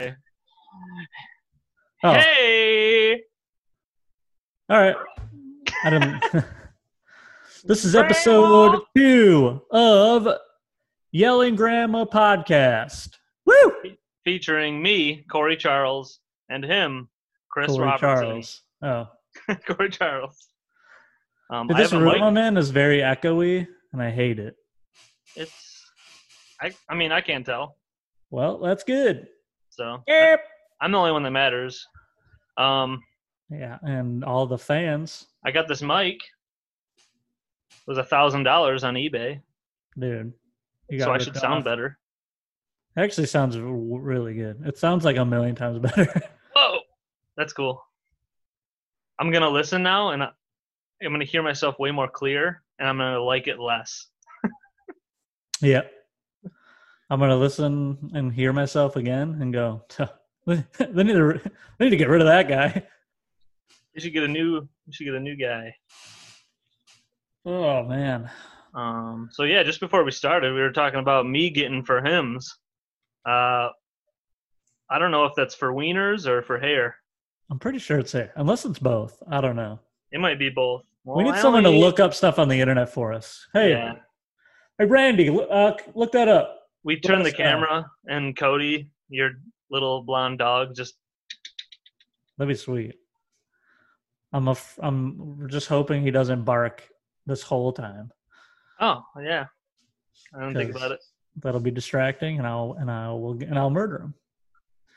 Oh, Hey, all right. Didn't. this is episode two of Yelling Grandma podcast. Woo! featuring me, Corey Charles, and him, Chris Corey Robertson. Charles. Oh, Corey Charles. Um, Dude, this room mic. I'm in is very echoey, and I hate it. It's, I, I mean, I can't tell. Well, that's good. So Yep. I'm the only one that matters. Um, Yeah, and all the fans, I got this mic. It was a thousand dollars on eBay, dude. You so I should sound off. better. It actually sounds really good. It sounds like a million times better. Whoa, that's cool. I'm gonna listen now, and I'm gonna hear myself way more clear, and I'm gonna like it less. yeah. I'm gonna listen and hear myself again and go. they need to. They need to get rid of that guy. You should get a new. You should get a new guy. Oh man. Um, so yeah, just before we started, we were talking about me getting for hymns. Uh, I don't know if that's for wieners or for hair. I'm pretty sure it's hair, Unless it's both. I don't know. It might be both. we need I someone to look up stuff on the internet for us. Hey, Yeah. hey, Randy, uh, look that up. We turned the camera, and Cody, your little blonde dog, just That'd be sweet. I'm a. f- I'm just hoping he doesn't bark this whole time. oh yeah. I don't think about it. That'll be distracting, and I'll and I will and I'll murder him.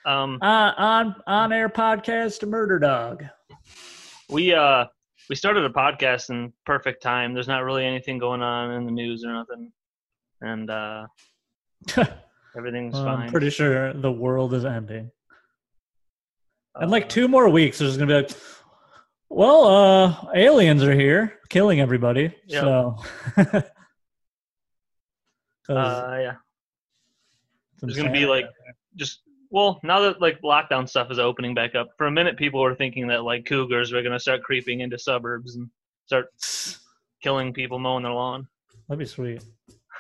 Um, Uh, on on air podcast, murder dog. we uh we started a podcast in perfect time. There's not really anything going on in the news or nothing, and uh everything's Well, fine. I'm pretty sure the world is ending. In Uh, like two more weeks, there's gonna be like, well, uh, aliens are here, killing everybody. Yep. So, Uh, yeah. it's there's gonna be, like- just well now that like lockdown stuff is opening back up for a minute people were thinking that like cougars were going to start creeping into suburbs and start killing people mowing their lawn that'd be sweet.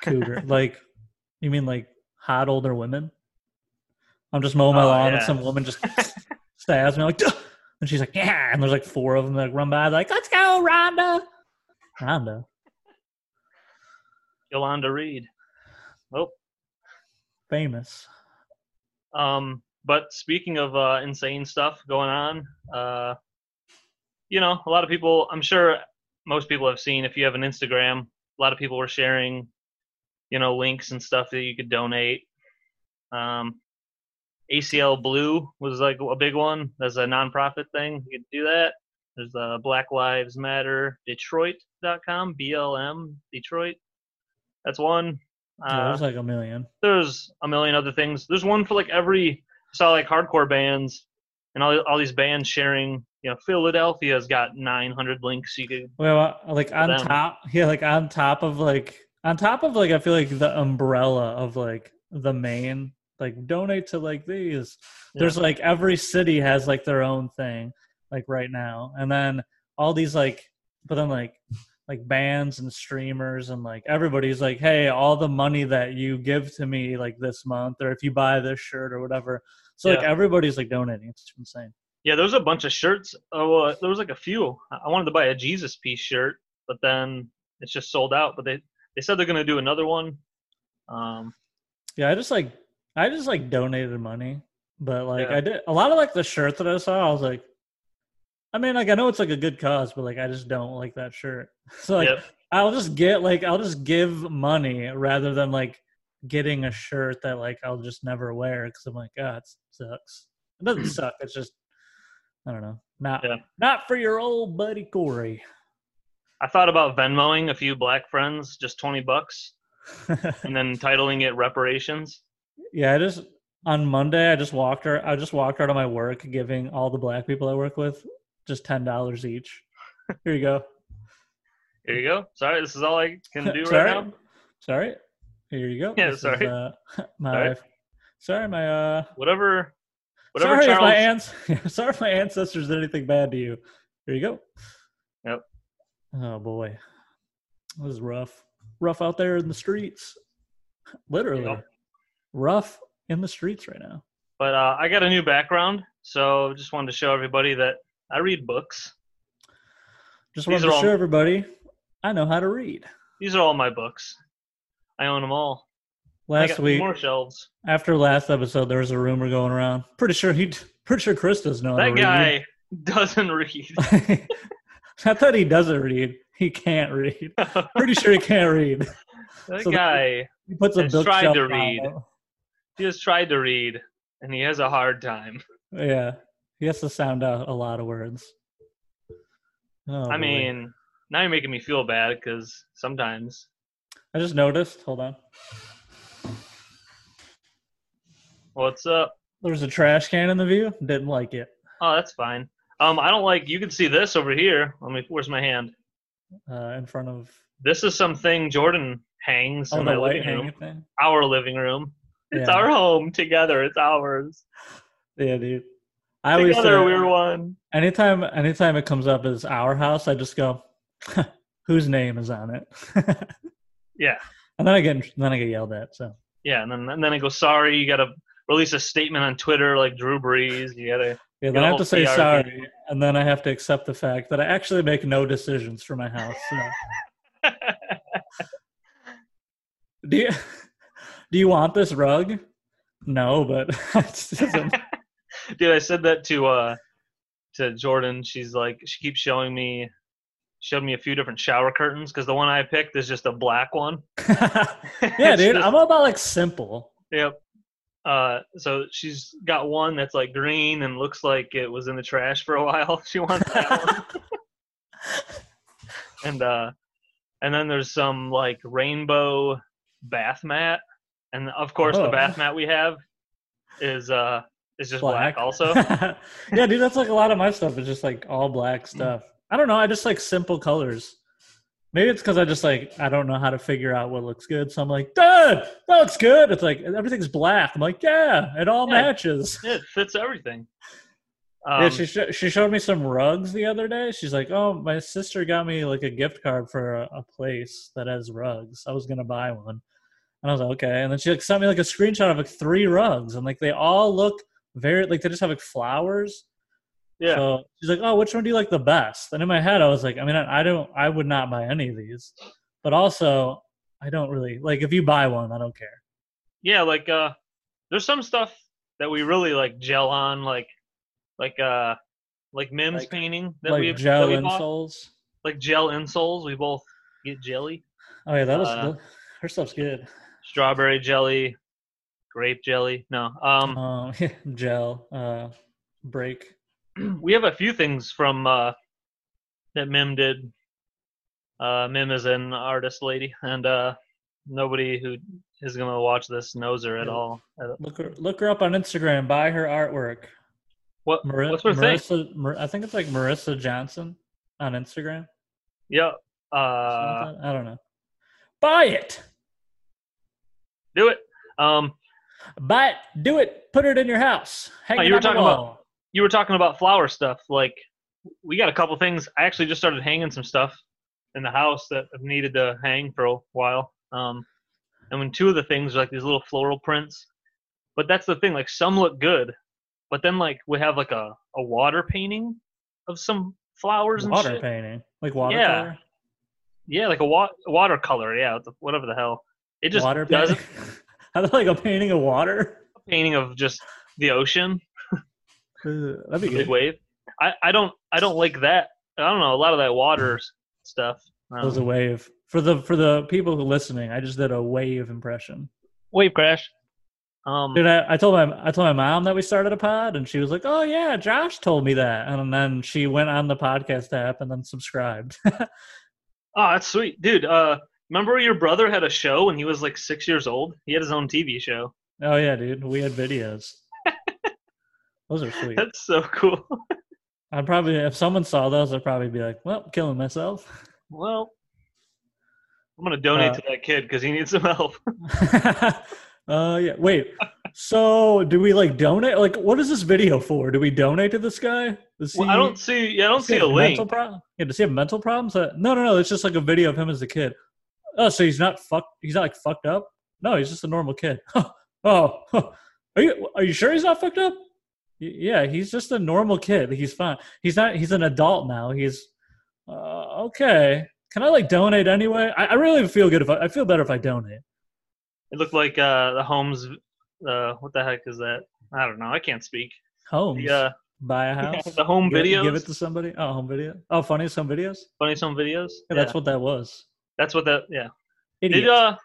Cougar, like, you mean like hot older women? I'm just mowing my Oh, lawn, and some woman just stabs me like, "Duh!" and she's like, yeah, and there's like four of them that run by, like, let's go, Rhonda. Rhonda, yolanda reed oh famous. um but speaking of uh insane stuff going on uh you know a lot of people i'm sure most people have seen if you have an instagram a lot of people were sharing you know links and stuff that you could donate um ActBlue was like a big one that's a nonprofit thing you could do that there's uh, black lives matter detroit.com blm detroit that's one Yeah, uh, there's like a million. there's a million other things. There's one for like every I saw like hardcore bands and all all these bands sharing. You know, Philadelphia's got 900 links. You could Well, like on them. top, yeah, like on top of like on top of like I feel like the umbrella of like the main like donate to like these. There's like every city has like their own thing like right now, and then all these like, but then like like bands and streamers and like everybody's like, hey, all the money that you give to me like this month, or if you buy this shirt or whatever. So like everybody's like donating. It's insane. yeah. There was a bunch of shirts. Oh, uh, there was like a few. I I wanted to buy a Jesus piece shirt, but then it's just sold out. But they they said they're gonna do another one. Um, Yeah, I just like I just like donated money, but like Yeah. I did a lot of like the shirts that I saw. I was like, I mean, like I know it's like a good cause, but like I just don't like that shirt. So like Yep. I'll just get like I'll just give money rather than like getting a shirt that like I'll just never wear because I'm like, ah, it sucks. It doesn't suck. It's just I don't know, not Yeah. not for your old buddy Corey. I thought about Venmoing a few black friends, just 20 bucks, and then titling it reparations. Yeah, I just on Monday I just walked her I just walked out of my work giving all the black people I work with just ten dollars each. Here you go. Here you go. Sorry, this is all I can do sorry. right now. Sorry. Here you go. Yeah, This is, sorry. uh, my Sorry. sorry, my uh Whatever, whatever sorry Charles. if my ants sorry if my ancestors did anything bad to you. Here you go. Yep. Oh boy. It was rough. Rough out there in the streets. Literally. Yep. Rough in the streets right now. But uh, I got a new background, so just wanted to show everybody that I read books. Just wanted to all- show everybody I know how to read. These are all my books. I own them all. Last week, more shelves. after last episode, there was a rumor going around. Pretty sure he, pretty sure Chris doesn't know how That guy doesn't read. I thought he doesn't read. He can't read. Pretty sure he can't read. that So guy He puts a bookshelf tried to read. he has tried to read, and he has a hard time. Yeah, he has to sound out a lot of words. Oh, I boy. mean, now you're making me feel bad because sometimes. I just noticed. Hold on. What's up? There's a trash can in the view. Didn't like it. Oh, that's fine. Um, I don't like. You can see this over here. Let me. Where's my hand? Uh, in front of This is something Jordan hangs oh, in the my living room. thing. Our living room. It's Yeah. our home together. It's ours. Yeah, dude. I always Together say, we're one. anytime anytime it comes up as our house, I just go, whose name is on it? Yeah, and then I get then I get yelled at. So yeah. And then and then I go, sorry. You got to release a statement on Twitter like Drew Brees. You got to. Yeah, then I have to say PR sorry, and then I have to accept the fact that I actually make no decisions for my house. So. Do you do you want this rug? No, but it just doesn't- Dude, I said that to uh to Jordan. She's like, she keeps showing me, showed me a few different shower curtains because the one I picked is just a black one. yeah, dude. just- I'm all about like simple. Yep. Uh, so she's got one that's like green and looks like it was in the trash for a while. She wants that one. And uh, and then there's some like rainbow bath mat, and of course the Oh. bath mat we have is uh is just black, also. yeah, dude. That's like a lot of my stuff is just like all black stuff. I don't know. I just like simple colors. Maybe it's because I just like I don't know how to figure out what looks good. So I'm like, Dad, that looks good. It's like everything's black. I'm like, yeah, it all Yeah. matches. It fits everything. Um, yeah, she sh- she showed me some rugs the other day. She's like, "Oh, my sister got me like a gift card for a, a place that has rugs. I was gonna buy one." And I was like, "Okay." And then she like sent me like a screenshot of like three rugs, and like they all look very like they just have like flowers. Yeah. So she's like, "Oh, which one do you like the best?" And in my head, I was like, "I mean, I, don't, I would not buy any of these, but also, I don't really like if you buy one, I don't care." yeah like uh there's some stuff that we really like gel on like like uh like mims Like- painting that like we gel that we insoles. like gel insoles we both get jelly Oh yeah, that was Uh, her stuff's good. strawberry jelly grape jelly no um Um, gel uh, break. we have a few things from uh that mim did uh mim is an artist lady and uh nobody who is gonna watch this knows her at Yeah. all Uh, Look her, look her up on Instagram. Buy her artwork. what Mari- what's her thing Marissa, Mar- I think it's like Marissa Johnson on Instagram. yeah uh I don't know. Buy it. do it um Buy it. Do it. Put it in your house. Hang Oh, it you were talking about- wall. You were talking about flower stuff. Like, we got a couple things. I actually just started hanging some stuff in the house that I've needed to hang for a while. Um, and when two of the things are like these little floral prints, but that's the thing. Like, some look good, but then like we have like a, a water painting of some flowers and water painting, like water. Yeah, yeah like a wa- watercolor. Yeah, whatever the hell. It just water doesn't. I thought like a painting of water. A painting of just the ocean. Uh, That'd be big wave. I, I don't I don't like that. I don't know a lot of that water stuff. That was a wave for the for the people who are listening. I just did a wave impression. wave crash. Um, Dude, I, I told my I told my mom that we started a pod, and she was like, "Oh yeah, Josh told me that." And then she went on the podcast app and then subscribed. oh, that's sweet, dude. Uh, remember your brother had a show when he was like six years old? He had his own TV show. oh yeah, dude, we had videos. Those are sweet. That's so cool. I'd probably if someone saw those, I'd probably be like, "Well, killing myself." well, I'm gonna donate Uh, to that kid because he needs some help. uh, yeah. Wait. So, do we like donate? Like, what is this video for? Do we donate to this guy? Does Well, he- I don't see. Yeah, I don't see a link. Mental problem? Yeah. Does he have mental problems? Uh, no, no, no. It's just like a video of him as a kid. Oh, so he's not fucked. He's not like fucked up. No, he's just a normal kid. oh, huh. Are you are you sure he's not fucked up? Yeah, he's just a normal kid. He's fine. He's not. He's an adult now. He's uh, okay. Can I like donate anyway? I, I really feel good if I, I feel better if I donate. It looked like uh, the homes. Uh, what the heck is that? I don't know. I can't speak. Homes. Yeah. uh, Buy a house. the home videos. Give it to somebody. Oh, home video. Oh, funny home videos. funny some videos. Yeah, that's what that was. That's what that. Yeah. Idiot. Did uh,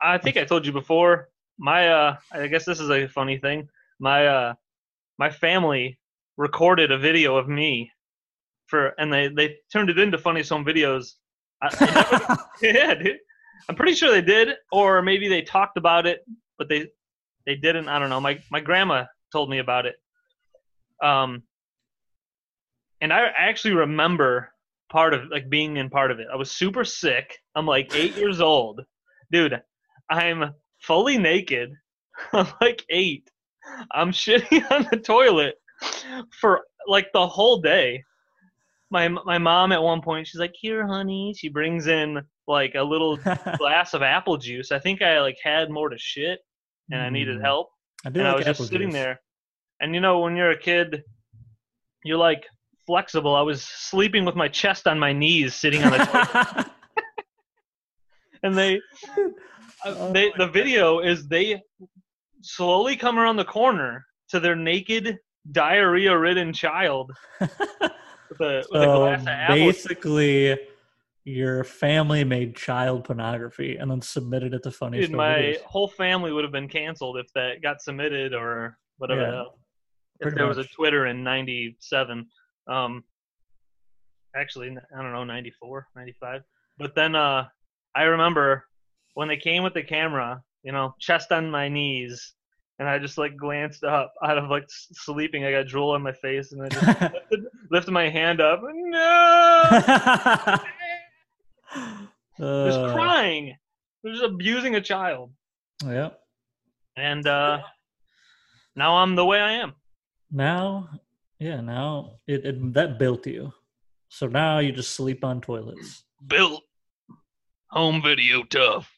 I think I told you before. My uh, I guess this is a funny thing. My uh, my family recorded a video of me for, and they they turned it into funny home videos. I, I never, yeah, dude. I'm pretty sure they did, or maybe they talked about it, but they they didn't. I don't know. My my grandma told me about it. Um, and I actually remember part of like being in part of it. I was super sick. I'm like eight years old, dude. I'm fully naked. I'm like eight. I'm shitting on the toilet for like the whole day. My my mom at one point she's like, "Here, honey." She brings in like a little glass of apple juice. I think I like had more to shit and I needed Mm. help I do and like I was just sitting juice. there. And you know, when you're a kid, you're like flexible. I was sleeping with my chest on my knees, sitting on the toilet, and they, uh, Oh they, my the video is they slowly come around the corner to their naked, diarrhea-ridden child with a, with a glass of apple. basically, your family made child pornography and then submitted it to funny Dude, my Videos. whole family would have been canceled if that got submitted or whatever. Yeah, if there was a. Twitter in '97, um, actually, I don't know, '94, '95. But then uh, I remember when they came with the camera, you know, chest on my knees, and I just like glanced up out of like sleeping. I got drool on my face, and I just lifted, lifted my hand up. No, just Uh, crying. Just abusing a child, Yeah. and uh, now I'm the way I am. Now, yeah, now it, it that built you. So now you just sleep on toilets. Built home video tough.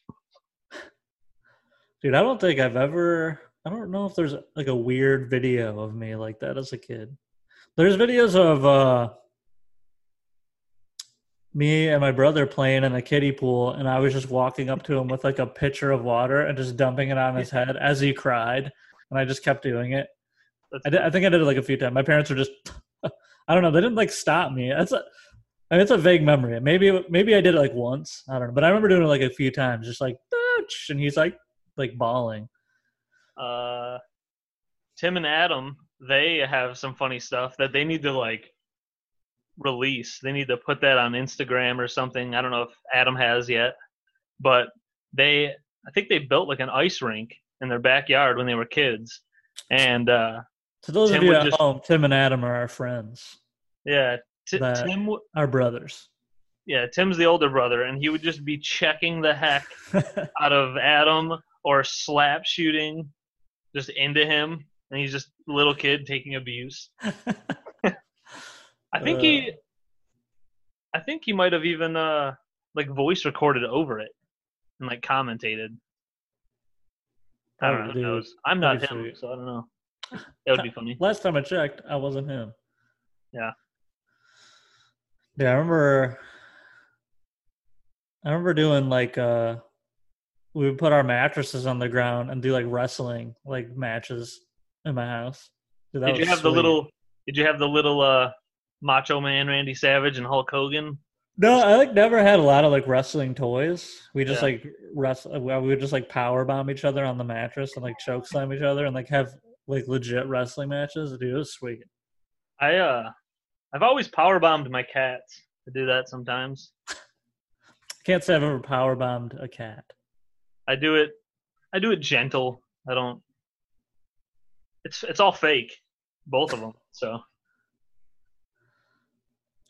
Dude, I don't think I've ever I don't know if there's like a weird video of me like that as a kid. There's videos of uh me and my brother playing in a kiddie pool and I was just walking up to him with like a pitcher of water and just dumping it on his head as he cried and I just kept doing it. I, did, I think I did it like a few times. My parents were just I don't know, they didn't like stop me. That's a I mean, it's a vague memory. Maybe maybe I did it like once. I don't know, but I remember doing it like a few times, just like and he's like like bawling. uh, Tim and Adam, they have some funny stuff that they need to like release. They need to put that on Instagram or something. I don't know if Adam has yet, but they, I think they built like an ice rink in their backyard when they were kids, and uh, So those Tim of you at just- home, Tim and Adam are our friends, yeah, That- Tim, w- our brothers. yeah, Tim's the older brother, and he would just be checking the heck out of Adam or slap shooting just into him, and he's just a little kid taking abuse. I think he, I think he might have even uh like voice recorded over it and like commentated. I don't know. Probably Who knows? I'm not him, sweet. so I don't know. That would be funny. Last time I checked, I wasn't him. Yeah. Yeah, I remember. I remember doing like uh, we would put our mattresses on the ground and do like wrestling like matches in my house. Dude, Did you have the little? Did you have the little uh Macho Man Randy Savage and Hulk Hogan? No, I like never had a lot of like wrestling toys. We just Yeah. like wrestle. We would just like power bomb each other on the mattress and like choke slam each other and like have like legit wrestling matches. Dude, it was sweet. I uh, I've always power bombed my cats. I do that sometimes. Can't say I've ever power bombed a cat. I do it. I do it gentle. I don't. It's it's all fake, both of them. So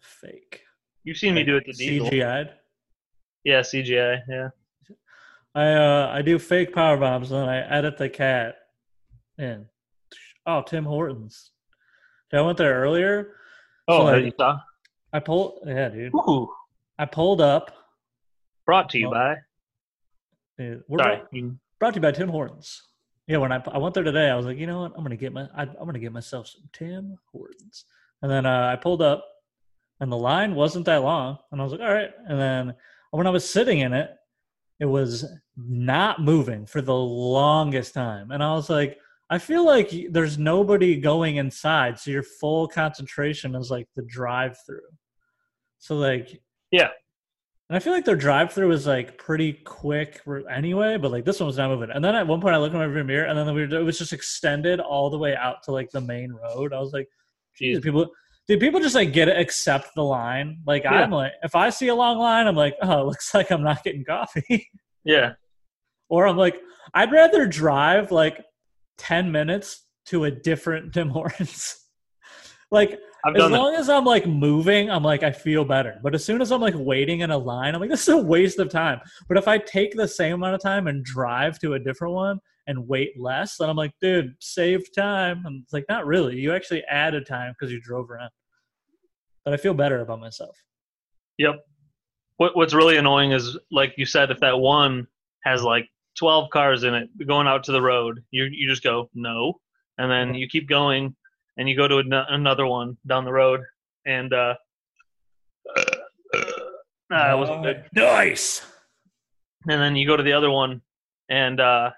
Fake. you've seen me do it to Diesel. CGI'd. Yeah, CGI. Yeah. I uh I do fake power bombs and then I edit the cat in. Oh, Tim Hortons. Dude, I went there earlier. Oh, So, like, you saw? I pulled yeah, dude. Ooh, I pulled up. brought to you Well, by. We're Sorry. brought, brought to you by Tim Hortons. yeah, when I I went there today, I was like, you know what, I'm gonna get my I, I'm gonna get myself some Tim Hortons, and then uh, I pulled up, and the line wasn't that long, and I was like, all right, and then when I was sitting in it, it was not moving for the longest time, and I was like. I feel like there's nobody going inside, so your full concentration is like the drive-through. So like, Yeah. And I feel like their drive-through is like pretty quick anyway, but like this one was not moving. And then at one point, I looked in my rearview mirror, and then we were, it was just extended all the way out to like the main road. I was like, Jeez. "Geez, people." Did people just like get it, accept the line? Like Yeah. I'm like, if I see a long line, I'm like, oh, it looks like I'm not getting coffee. Yeah. or I'm like, I'd rather drive like 10 minutes to a different Tim Hortons. like, I've as done that. long as I'm like moving, I'm like, I feel better. But as soon as I'm like waiting in a line, I'm like, this is a waste of time. But if I take the same amount of time and drive to a different one and wait less, then I'm like, dude, save time. And it's like, not really. You actually added time because you drove around. But I feel better about myself. Yep. What What's really annoying is, like you said, if that one has like 12 cars in it going out to the road, you you just go no, and then mm-hmm. you keep going, and you go to an- another one down the road, and uh, nah, it wasn't good. Nice. And then you go to the other one, and uh,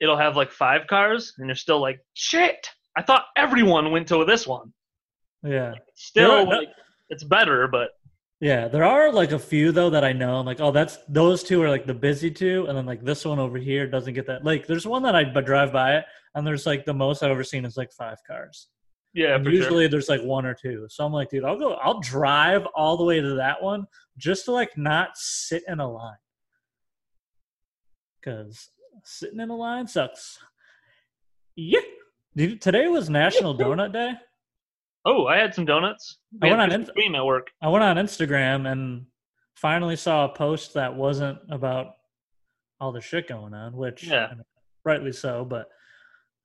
it'll have like five cars, and you're still like, shit. I thought everyone went to this one. Yeah. Still, Yeah, no- like, it's better, but Yeah, there are like a few though that I know. I'm like, oh, that's those two are like the busy two, and then like this one over here doesn't get that. Like, there's one that I drive by it, and there's like the most I've ever seen is like five cars. Yeah, for sure. usually there's like one or two. So I'm like, dude, I'll go, I'll drive all the way to that one just to like not sit in a line, because sitting in a line sucks. Yeah. Dude, today was National Donut Day. Oh, I had some donuts. I We went on Krispy Inst- at work. I went on Instagram and finally saw a post that wasn't about all the shit going on, which Yeah. I mean, rightly so. But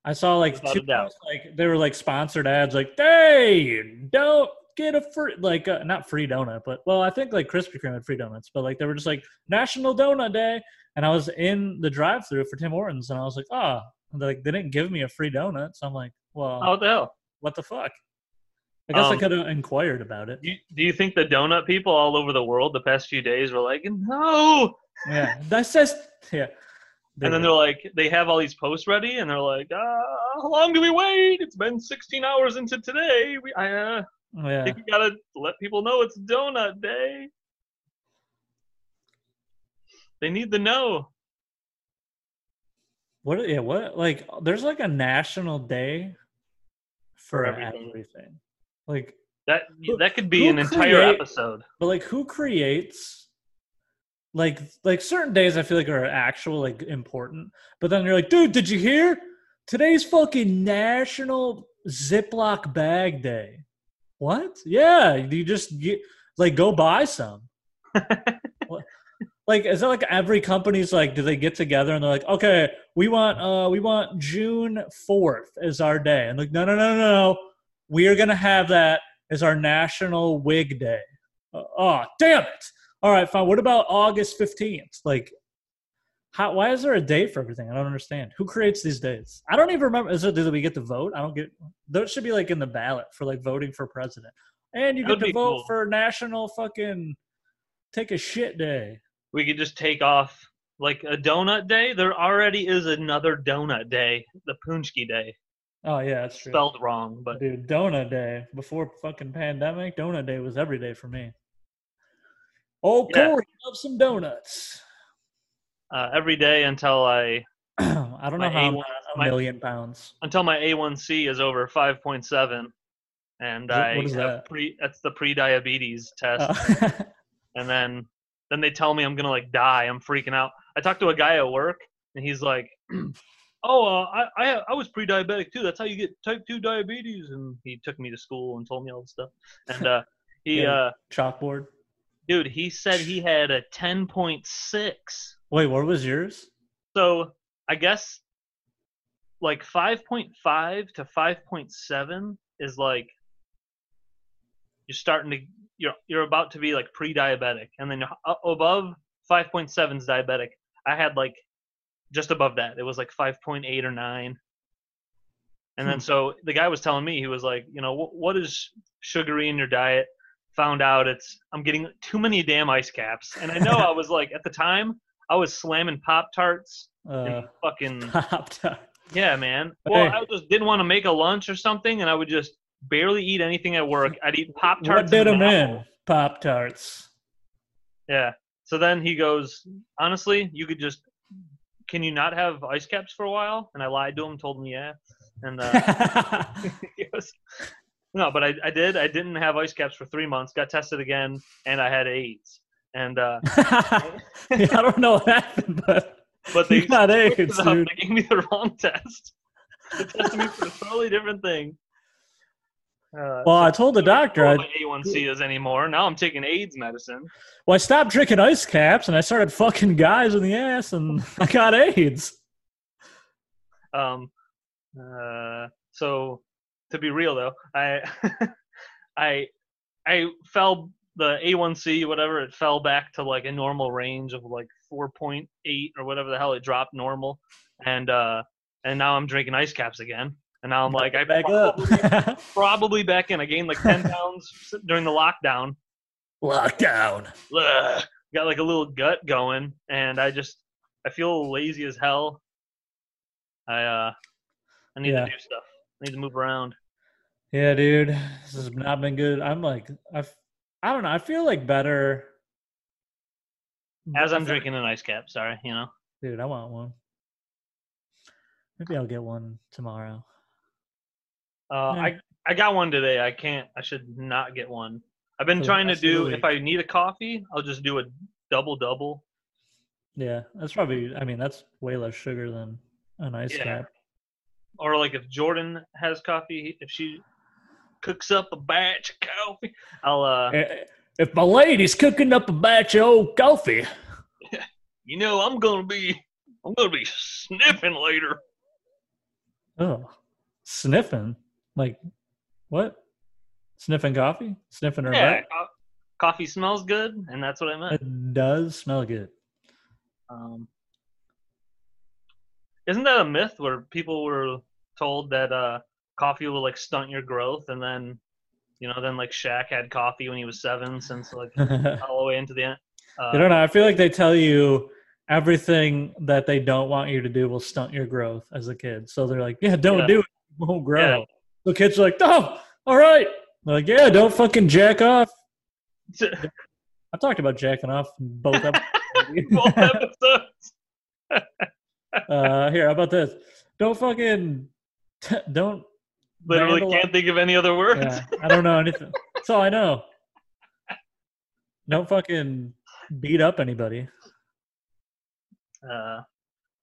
I saw like two a doubt. posts, like they were like sponsored ads, like "Hey, don't get a free like uh, not free donut, but well, I think like Krispy Kreme had free donuts, but like they were just like National Donut Day, and I was in the drive-through for Tim Hortons, and I was like, oh, like they didn't give me a free donut, so I'm like, well, Oh, what the hell? what the fuck? I guess I Um, could have inquired about it. Do you, do you think the donut people all over the world the past few days were like, no? Yeah, that's just yeah. And then they're like, they have all these posts ready, and they're like, uh, how long do we wait? It's been 16 hours into today. We, I uh, yeah, think we gotta let people know it's donut day. They need to know. what? Yeah, what? Like, there's like a national day for, For everything. everything. Like, That Who- that could be an entire create- episode. but like, who creates? Like, like certain days I feel like are actual like important, but then you're like, dude, did you hear? Today's fucking National Ziploc Bag Day. What? Yeah, you just get like go buy some. Like is that like every company's like do they get together and they're like okay we want uh we want june 4th as our day and like no no no no no we are gonna have that as our national wig day uh, oh damn it all right fine. What about august 15th like how why is there a date for everything? I don't understand. Who creates these days i don't even remember. Is it do we get to vote? I don't get those should be like in the ballot for like voting for president. And you That get to vote cool. for national fucking take a shit day. We could just take off like a donut day. There already is another donut day, the Pączki day, Oh yeah, that's true. spelled wrong, but Dude, donut day. Before fucking pandemic, donut day was every day for me. Oh, Yeah. Corey, love some donuts. uh, every day until I I don't know how I'm A1 not a my- million pounds. until my A1C is over 5.7, and I what is have that? pre that's the pre-diabetes test, Uh, and then then they tell me I'm gonna like die. I'm freaking out. I talked to a guy at work, and he's like. Oh, uh, I, I I was pre-diabetic too. That's how you get type two diabetes. And he took me to school and told me all this stuff. And uh, he, Yeah. uh, Chalkboard. Dude, he said he had a 10.6. Wait, what was yours? So I guess like 5.5 to 5.7 is like you're starting to you're you're about to be like pre-diabetic, and then you're, uh, above 5.7 is diabetic. I had like just above that. It was like 5.8 or 9. And then Hmm. so the guy was telling me he was like, you know, what, what is sugary in your diet? Found out it's I'm getting too many damn ice caps. And I know I was like at the time I was slamming pop tarts Uh, and fucking Pop Tart. yeah, man. Well, Hey. I just didn't want to make a lunch or something, and I would just barely eat anything at work. I'd eat pop tarts. What tarts. did them in? Pop Tarts. Yeah. So then he goes, honestly, you could just, can you not have ice caps for a while? And I lied to him, told him yeah, and uh, he goes, no, but I, I did. I didn't have ice caps for three months. Got tested again, and I had AIDS. And uh, I don't know what happened, but but they got AIDS. They gave me the wrong test. They tested me for a totally different thing. Uh, Well, I told the doctor, I I, don't know what A1C is anymore. Now I'm taking AIDS medicine. well, I stopped drinking ice caps and I started fucking guys in the ass and I got AIDS. Um, uh, so to be real though, I, I, I fell the A1C whatever it fell back to like a normal range of like 4.8 or whatever the hell it dropped normal, and uh, and now I'm drinking ice caps again, and now I'm like I Back probably, up. probably back in. I gained like 10 pounds during the lockdown. Lockdown. Ugh. got like a little gut going, and I just I feel lazy as hell. I uh I need Yeah. to do stuff. I need to move around. Yeah, dude, this has not been good. I'm like, I, I don't know. I feel like better. As I'm drinking an ice cap, sorry, you know. dude. I want one. Maybe I'll get one tomorrow. Uh, Yeah. I I got one today. I can't. I should not get one. I've been trying to rest of the do. If I need a coffee, I'll just do a double double. Yeah, that's probably. I mean, that's way less sugar than an ice Yeah. cap. Or like if Jordan has coffee, if she cooks up a batch of coffee, I'll uh, Eh, If my lady's cooking up a batch of old coffee, you know, I'm gonna be, I'm gonna be sniffing later. oh, sniffing like what? Sniffing coffee? Sniffing her Yeah, butt? co- coffee smells good, and that's what I meant. It does smell good. Um, isn't that a myth where people were told that uh, coffee will like stunt your growth, and then you know, then like Shaq had coffee when he was seven, since like all the way into the end. Uh, I don't know. I feel like they tell you everything that they don't want you to do will stunt your growth as a kid. So they're like, yeah, don't Yeah. do it. You won't grow. Yeah. The kids are like, oh, all right. They're like, yeah, don't fucking jack off. I talked about jacking off both episodes. Both episodes. uh, here, how about this? Don't fucking, don't. Literally vandalize- can't think of any other words. Yeah, I don't know anything. That's all I know. Don't fucking beat up anybody. Uh,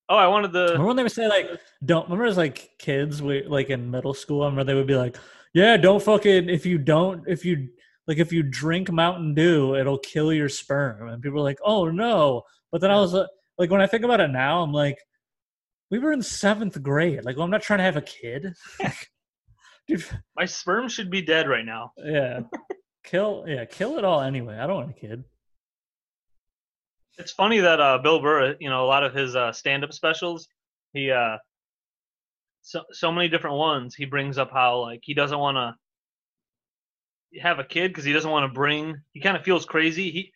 oh, I wanted to. Remember when they would say like, "Don't." Remember as like kids, we like in middle school. I remember they would be like, "Yeah, don't fucking if you don't if you like if you drink Mountain Dew, it'll kill your sperm." And people are like, "Oh no!" But then I was uh, like, when I think about it now, I'm like, we were in seventh grade. Like, well, I'm not trying to have a kid. Dude, My sperm should be dead right now. yeah, kill yeah, kill it all anyway. I don't want a kid. It's funny that uh, Bill Burr, you know, a lot of his uh, stand-up specials, he uh, so so many different ones. He brings up how like he doesn't want to have a kid because he doesn't want to bring. He kind of feels crazy. He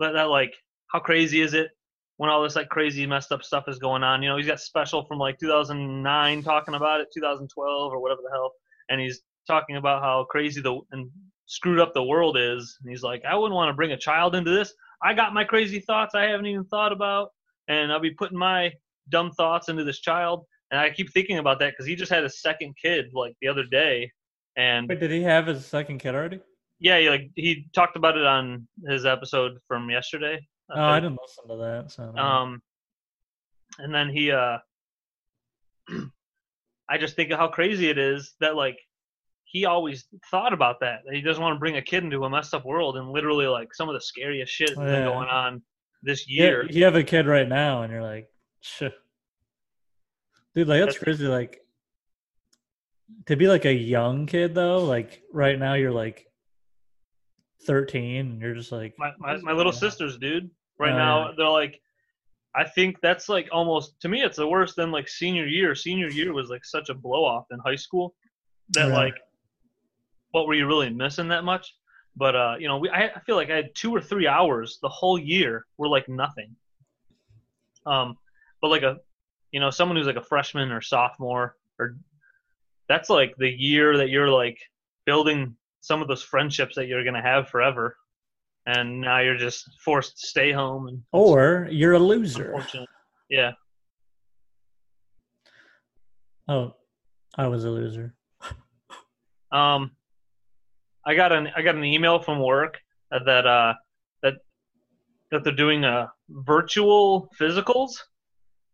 that, that like how crazy is it when all this like crazy messed up stuff is going on? You know, he's got special from like 2009 talking about it, 2012 or whatever the hell, and he's talking about how crazy the and screwed up the world is. And he's like, I wouldn't want to bring a child into this. I got my crazy thoughts I haven't even thought about, and I'll be putting my dumb thoughts into this child. And I keep thinking about that because he just had a second kid like the other day, and Wait, did he have his second kid already? yeah, he, like he talked about it on his episode from yesterday. Oh, I didn't listen to that. So I don't know. Um, and then he, uh, I just think of how crazy it is that like he always thought about that. that He doesn't want to bring a kid into a messed up world, and literally like some of the scariest shit that's Yeah. been going on this year. you have a kid right now, and you're like, Shh. dude, like that's That's- crazy. Like to be like a young kid though, like right now you're like 13, and you're just like, my, my, my little sisters, dude. Right Oh, now, they're like, I think that's like almost to me it's the worst than like senior year. Senior year was like such a blow off in high school that like what were you really missing that much? But uh, you know, we I, I feel like I had two or three hours the whole year were like nothing. Um, but like a you know someone who's like a freshman or sophomore or that's like the year that you're like building some of those friendships that you're gonna have forever, and now you're just forced to stay home and Or you're a loser. Yeah. Oh, I was a loser. Um, I got an I got an email from work that uh that that they're doing uh virtual physicals.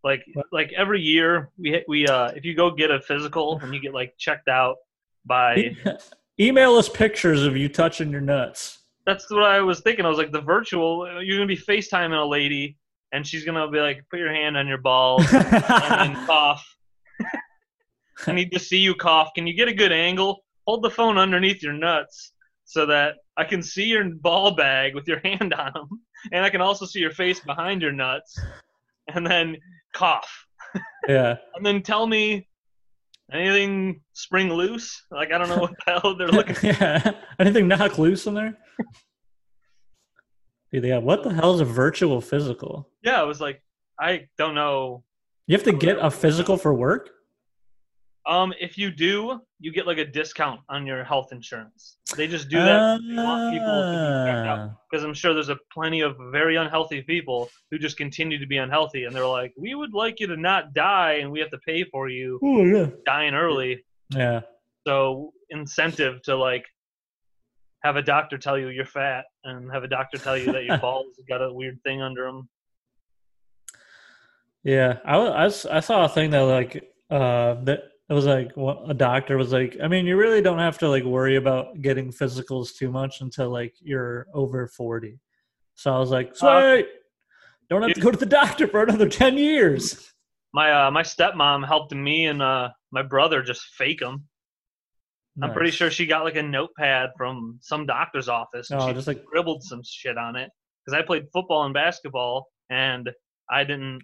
Like What? like every year we we uh if you go get a physical and you get like checked out by Email us pictures of you touching your nuts. That's what I was thinking. I was like the virtual you're gonna be FaceTiming a lady and she's gonna be like put your hand on your balls and cough. I need to see you cough. Can you get a good angle? Hold the phone underneath your nuts so that I can see your ball bag with your hand on them, and I can also see your face behind your nuts, and then cough, yeah. and then tell me anything spring loose. Like I don't know what the hell they're looking. yeah. Anything knock loose in there? Dude, yeah. What the hell is a virtual physical? Yeah, I was like, I don't know. You have to get a physical for work? Um, if you do, you get like a discount on your health insurance. They just do that. They want people to be checked out. Ah. because I'm sure there's a plenty of very unhealthy people who just continue to be unhealthy, and they're like, "We would like you to not die, and we have to pay for you Oh, yeah. dying early." Yeah. So incentive to like have a doctor tell you you're fat, and have a doctor tell you that your balls got a weird thing under them. Yeah, I, I, saw a thing that like uh that it was like a doctor was like, I mean, you really don't have to like worry about getting physicals too much until like you're over forty. So I was like, sweet, Uh, don't have to go to the doctor for another ten years. My uh, my stepmom helped me and uh, my brother just fake them. I'm pretty sure she got like a notepad from some doctor's office. and Oh, she just like scribbled some shit on it because I played football and basketball, and I didn't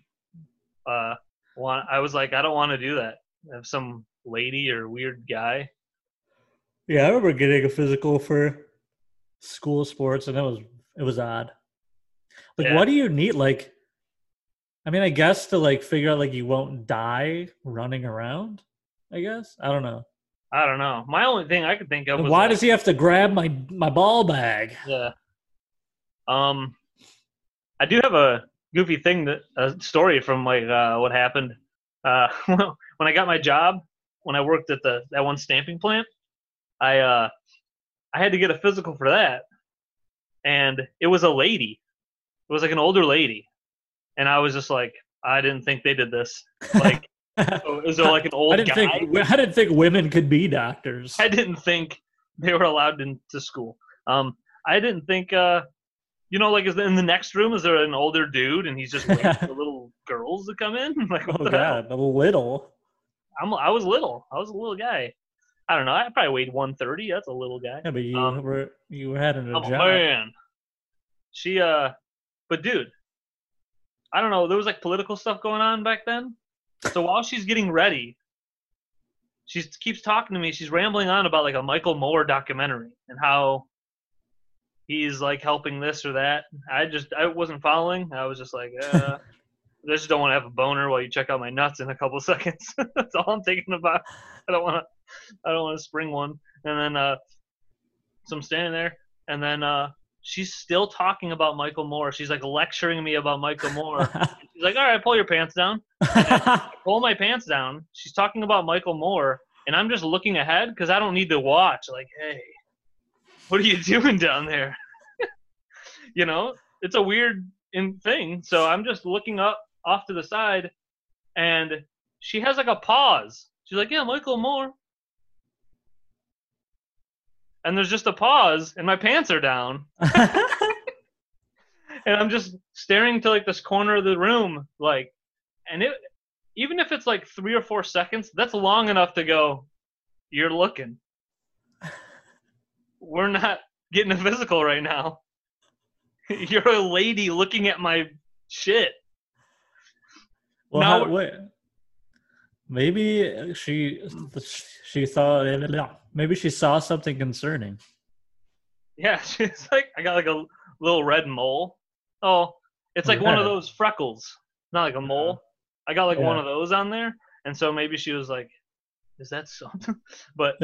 uh, want. I was like, I don't want to do that. Have some lady or weird guy. yeah, I remember getting a physical for school sports, and it was it was odd. Like, Yeah. what do you need? Like, I mean, I guess to like figure out like you won't die running around. I guess I don't know. I don't know. My only thing I could think of was Why like, does he have to grab my my ball bag? Yeah. Um, I do have a goofy thing that a story from like uh, what happened uh, when I got my job when I worked at the that one stamping plant. I uh, I had to get a physical for that, and it was a lady. It was like an older lady, and I was just like, I didn't think they did this. Like, so is there like an old I didn't guy? think I didn't think women could be doctors. I didn't think they were allowed into school. Um, I didn't think, uh, you know, like is in the next room is there an older dude and he's just waiting for little girls to come in? Like, what oh the hell? god, a little. I'm, I was little. I was a little guy. I don't know. I probably weighed 130. That's a little guy. Yeah, but you Um, were you had an Oh job. man, she uh, but dude, I don't know. There was like political stuff going on back then. So while she's getting ready, she keeps talking to me. She's rambling on about like a Michael Moore documentary and how he's like helping this or that. I just I wasn't following. I was just like, uh, I just don't want to have a boner while you check out my nuts in a couple seconds. That's all I'm thinking about. I don't want to. I don't want to spring one. And then uh, so I'm standing there, and then uh, she's still talking about Michael Moore. She's like lecturing me about Michael Moore. She's like, "All right, pull your pants down." pull my pants down. She's talking about Michael Moore, and I'm just looking ahead because I don't need to watch. Like, hey, what are you doing down there? you know, it's a weird in thing. So I'm just looking up off to the side, and she has like a pause. She's like, "Yeah, Michael Moore." And there's just a pause, and my pants are down, and I'm just staring to like this corner of the room, like, and it, even if it's like three or four seconds, that's long enough to go. You're looking. We're not getting a physical right now. You're a lady looking at my shit. Well, Now how, wait. Maybe she she thought maybe she saw something concerning. Yeah, she's like, I got like a little red mole. Oh, it's like one of those freckles, not like a mole. I got like one of those on there, and so maybe she was like, "Is that something?" but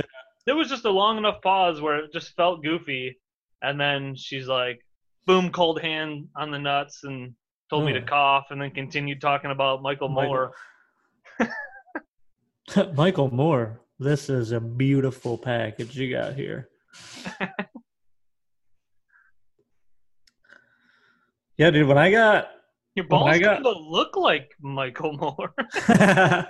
there was just a long enough pause where it just felt goofy, and then she's like, "Boom!" Cold hand on the nuts, and told me to cough, and then continued talking about Michael Michael- Moore. Michael Moore, this is a beautiful package you got here. yeah, dude. When I got Your When balls I got- look like Michael Moore. when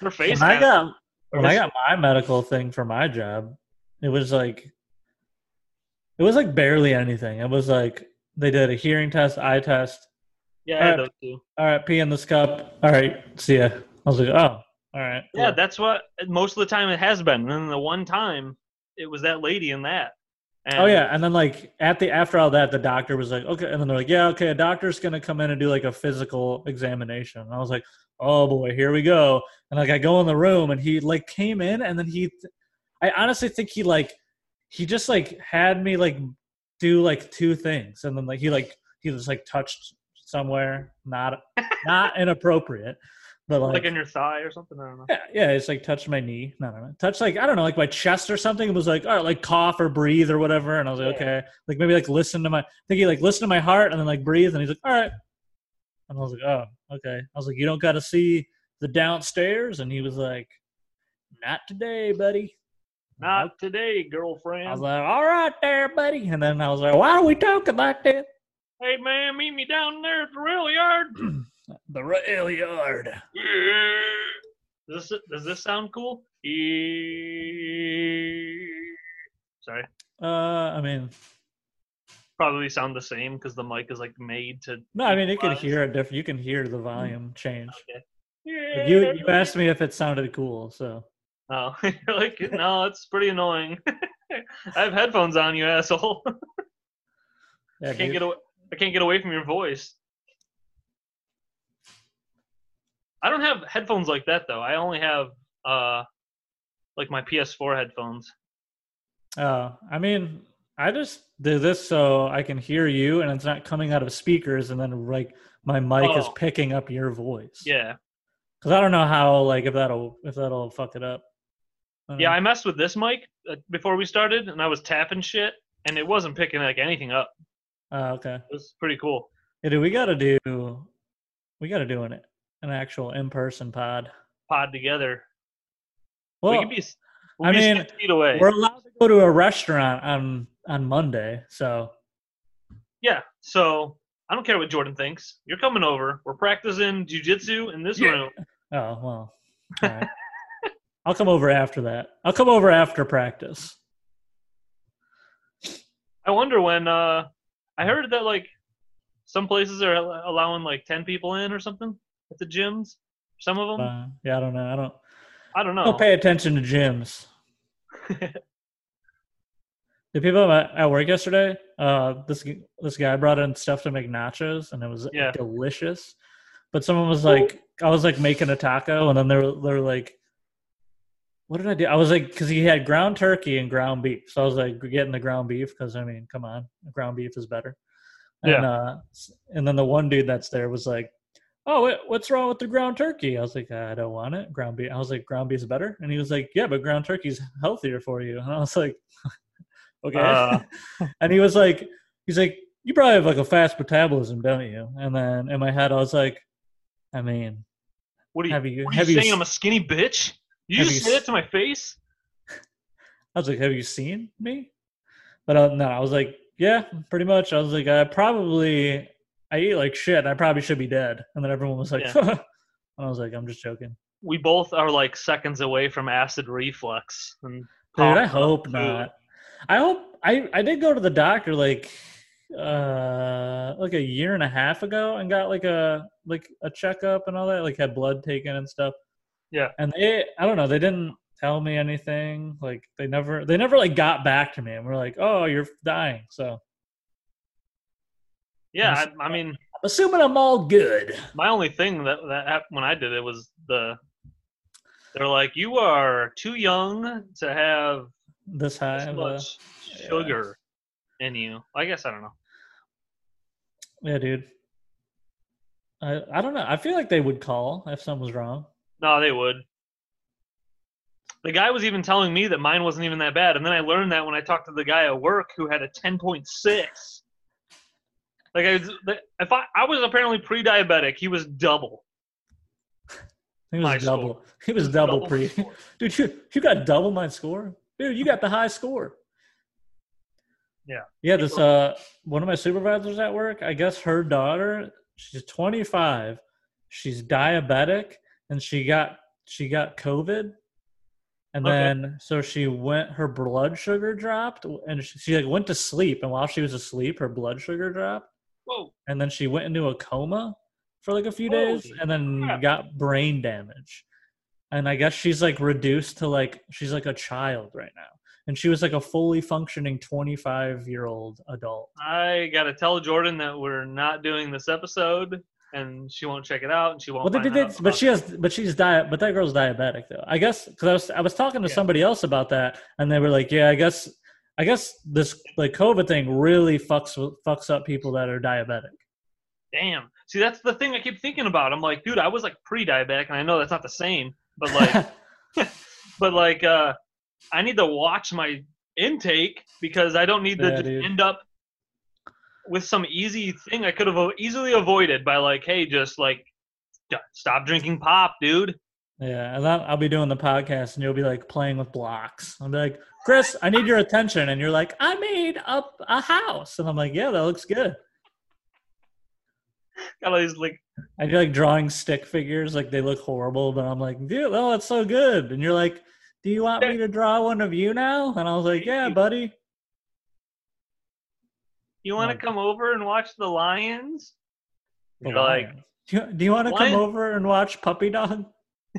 Her face. I got when I got my medical thing for my job, it was like it was like barely anything. It was like they did a hearing test, eye test. yeah, those two. All right, pee in this cup. All right, see ya. I was like, oh, all right. Yeah, cool. that's what most of the time it has been. And then the one time it was that lady in that. And Oh yeah, and then like at the after all that, the doctor was like, okay, and then they're like, yeah, okay, a doctor's gonna come in and do like a physical examination. And I was like, oh boy, here we go. And like I go in the room, and he like came in, and then he, I honestly think he like, he just like had me like do like two things, and then like he like he just like touched somewhere, not not inappropriate, but like in your thigh or something. I don't know. yeah, yeah, it's like touched my knee. No, no, no. Touch like I don't know, like my chest or something. It was like, all right, like cough or breathe or whatever. And I was like, Yeah. okay. Like maybe like listen to my I think he like listened to my heart and then like breathe and he's like, all right. And I was like, oh, okay. I was like, you don't gotta see the downstairs. And he was like, Not today, buddy. Not today, girlfriend. I was like, all right there, buddy. And then I was like, why are we talking like that? hey man, meet me down there at the rail yard. The rail yard. Does this does this sound cool? Sorry, Uh, I mean, probably sound the same because the mic is like made to. no, I mean, you can hear it different. You can hear the volume change. Okay. Like, you you asked me if it sounded cool, so Oh, you're like, no, it's pretty annoying. I have headphones on, you asshole. yeah, I can't dude. get away. I can't get away from your voice. I don't have headphones like that though. I only have uh, like my PS4 headphones. Oh, I mean, I just do this so I can hear you, and it's not coming out of speakers, and then like my mic is Oh. picking up your voice. Yeah, because I don't know how like if that'll if that'll fuck it up. I yeah. know. I messed with this mic uh, before we started, and I was tapping shit, and it wasn't picking like anything up. Oh, okay. It was pretty cool. Yeah, dude, we gotta do we gotta do an an actual in person pod. Pod together. Well, we can be, we'll i mean we're allowed to go to a restaurant on on Monday, so Yeah. So I don't care what Jordan thinks. You're coming over. We're practicing jujitsu in this Yeah. room. oh well. Right. I'll come over after that. I'll come over after practice. I wonder when. uh I heard that like some places are allowing like ten people in or something at the gyms. Some of them. Uh, yeah, I don't know. I don't. I don't know. Don't pay attention to gyms. The people at at work yesterday, uh, this this guy brought in stuff to make nachos, and it was Yeah. delicious. But someone was like, I was like making a taco, and then they were they were like, "What did I do?" I was like, because he had ground turkey and ground beef, so I was like getting the ground beef because I mean, come on, ground beef is better. And, uh, and then the one dude that's there was like, "Oh, what- what's wrong with the ground turkey?" I was like, "I don't want it. Ground beef." I was like, "Ground beef's better," and he was like, "Yeah, but ground turkey's healthier for you." And I was like, "Okay." Uh. and he was like, "He's like, you probably have like a fast metabolism, don't you?" And then in my head, I was like, "I mean, what are you? have you What are have you you?" saying? s- I'm a skinny bitch. You just you say that to my face? I was like, "Have you seen me?" But uh, no, I was like, "Yeah, pretty much." I was like, "I probably I eat like shit. I probably should be dead." And then everyone was like, Yeah. and "I was like, I'm just joking." We both are like seconds away from acid reflux. And Dude, I hope food. not. I hope I I did go to the doctor like uh like a year and a half ago and got like a like a checkup and all that like had blood taken and stuff. Yeah. And they I don't know, they didn't tell me anything. Like they never they never like got back to me and we're like, "Oh, you're dying." So, Yeah. I, I mean, assuming I'm all good. My only thing that that happened when I did it was the they're like, you are too young to have This high. this of a- much sugar in you. I guess I don't know. yeah, dude. I I don't know. I feel like they would call if something was wrong. No, they would. The guy was even telling me that mine wasn't even that bad, and then I learned that when I talked to the guy at work who had a ten point six. Like I, was- if I, I was apparently pre-diabetic, he was double. He was My double. score. He was was double, double pre. Dude, you you got double my score. Dude, you got the high score. Yeah. Yeah, this uh one of my supervisors at work, I guess her daughter, she's 25. She's diabetic and she got she got COVID. And Okay. then so she went her blood sugar dropped and she, she like went to sleep and while she was asleep her blood sugar dropped Whoa! and then she went into a coma for like a few days and then crap. got brain damage and i guess she's like reduced to like she's like a child right now and she was like a fully functioning 25 year old adult I gotta tell Jordan that we're not doing this episode, and she won't check it out, and she won't. well they out but she has but she's diet but that girl's diabetic though i guess because i was i was talking to Yeah. somebody else about that and they were like yeah i guess i guess this like covid thing really fucks fucks up people that are diabetic Damn. See, that's the thing I keep thinking about. I'm like, dude, I was like pre-diabetic, and I know that's not the same, but like, but like, uh, I need to watch my intake because I don't need to Yeah, just dude. end up with some easy thing I could have easily avoided by like, hey, just like stop drinking pop, dude. Yeah, and then I'll be doing the podcast, and you'll be like playing with blocks. I'll be like, Chris, I need your attention, and you're like, I made up a house, and I'm like, yeah, that looks good. Got all these like, And you're like drawing stick figures, like they look horrible, but I'm like, dude, oh, that's so good. And you're like, do you want me to draw one of you now? And I was like, yeah, buddy. you want to come over and watch the Lions? The You're like, do you, do you want to come over and watch Puppy Dog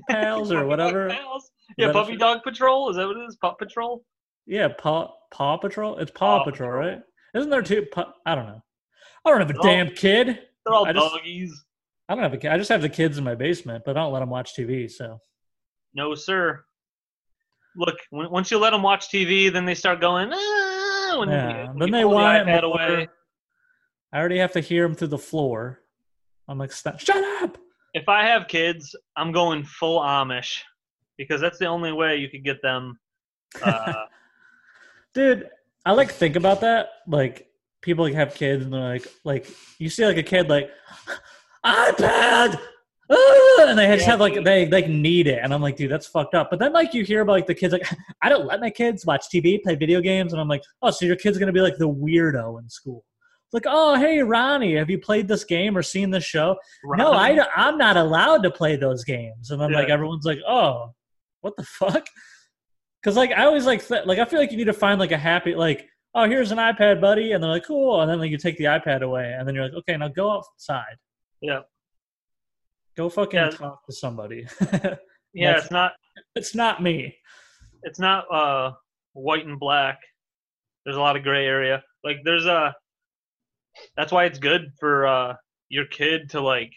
Pals or whatever? Pals? Yeah, Puppy? Dog Patrol. Is that what it is? Pup Patrol. Yeah, Paw Paw Patrol. It's Paw, Paw Patrol, Patrol. right? Isn't there two? I don't know. I don't have a They're all- damn kid. They're all I just- doggies. I don't have a kid. I just have the kids in my basement, but I don't let them watch TV. So No, sir. Look, when, once you let them watch TV, then they start going. Ah, when yeah, when then they pull the want it away. I already have to hear them through the floor. I'm like, stop! Shut up! If I have kids, I'm going full Amish because that's the only way you could get them. Uh, Dude, I like think about that. Like people have kids and they're like, like you see like a kid like iPad, ah," and they just Yeah, have like they like need it, and I'm like, dude, that's fucked up. But then like you hear about like the kids like, I don't let my kids watch TV, play video games, and I'm like, oh, so your kid's gonna be like the weirdo in school. Like, oh, hey, Ronnie, have you played this game or seen this show? No, I, I'm not allowed to play those games. And then like everyone's like, oh, what the fuck? Because like I always like th- like I feel like you need to find like a happy like oh here's an iPad buddy and they're like cool and then like you take the iPad away and then you're like okay now go outside Yeah. go fucking Yeah. talk to somebody. Yeah, it's not. it's not me. It's not uh, white and black. There's a lot of gray area. Like there's a. That's why it's good for uh, your kid to like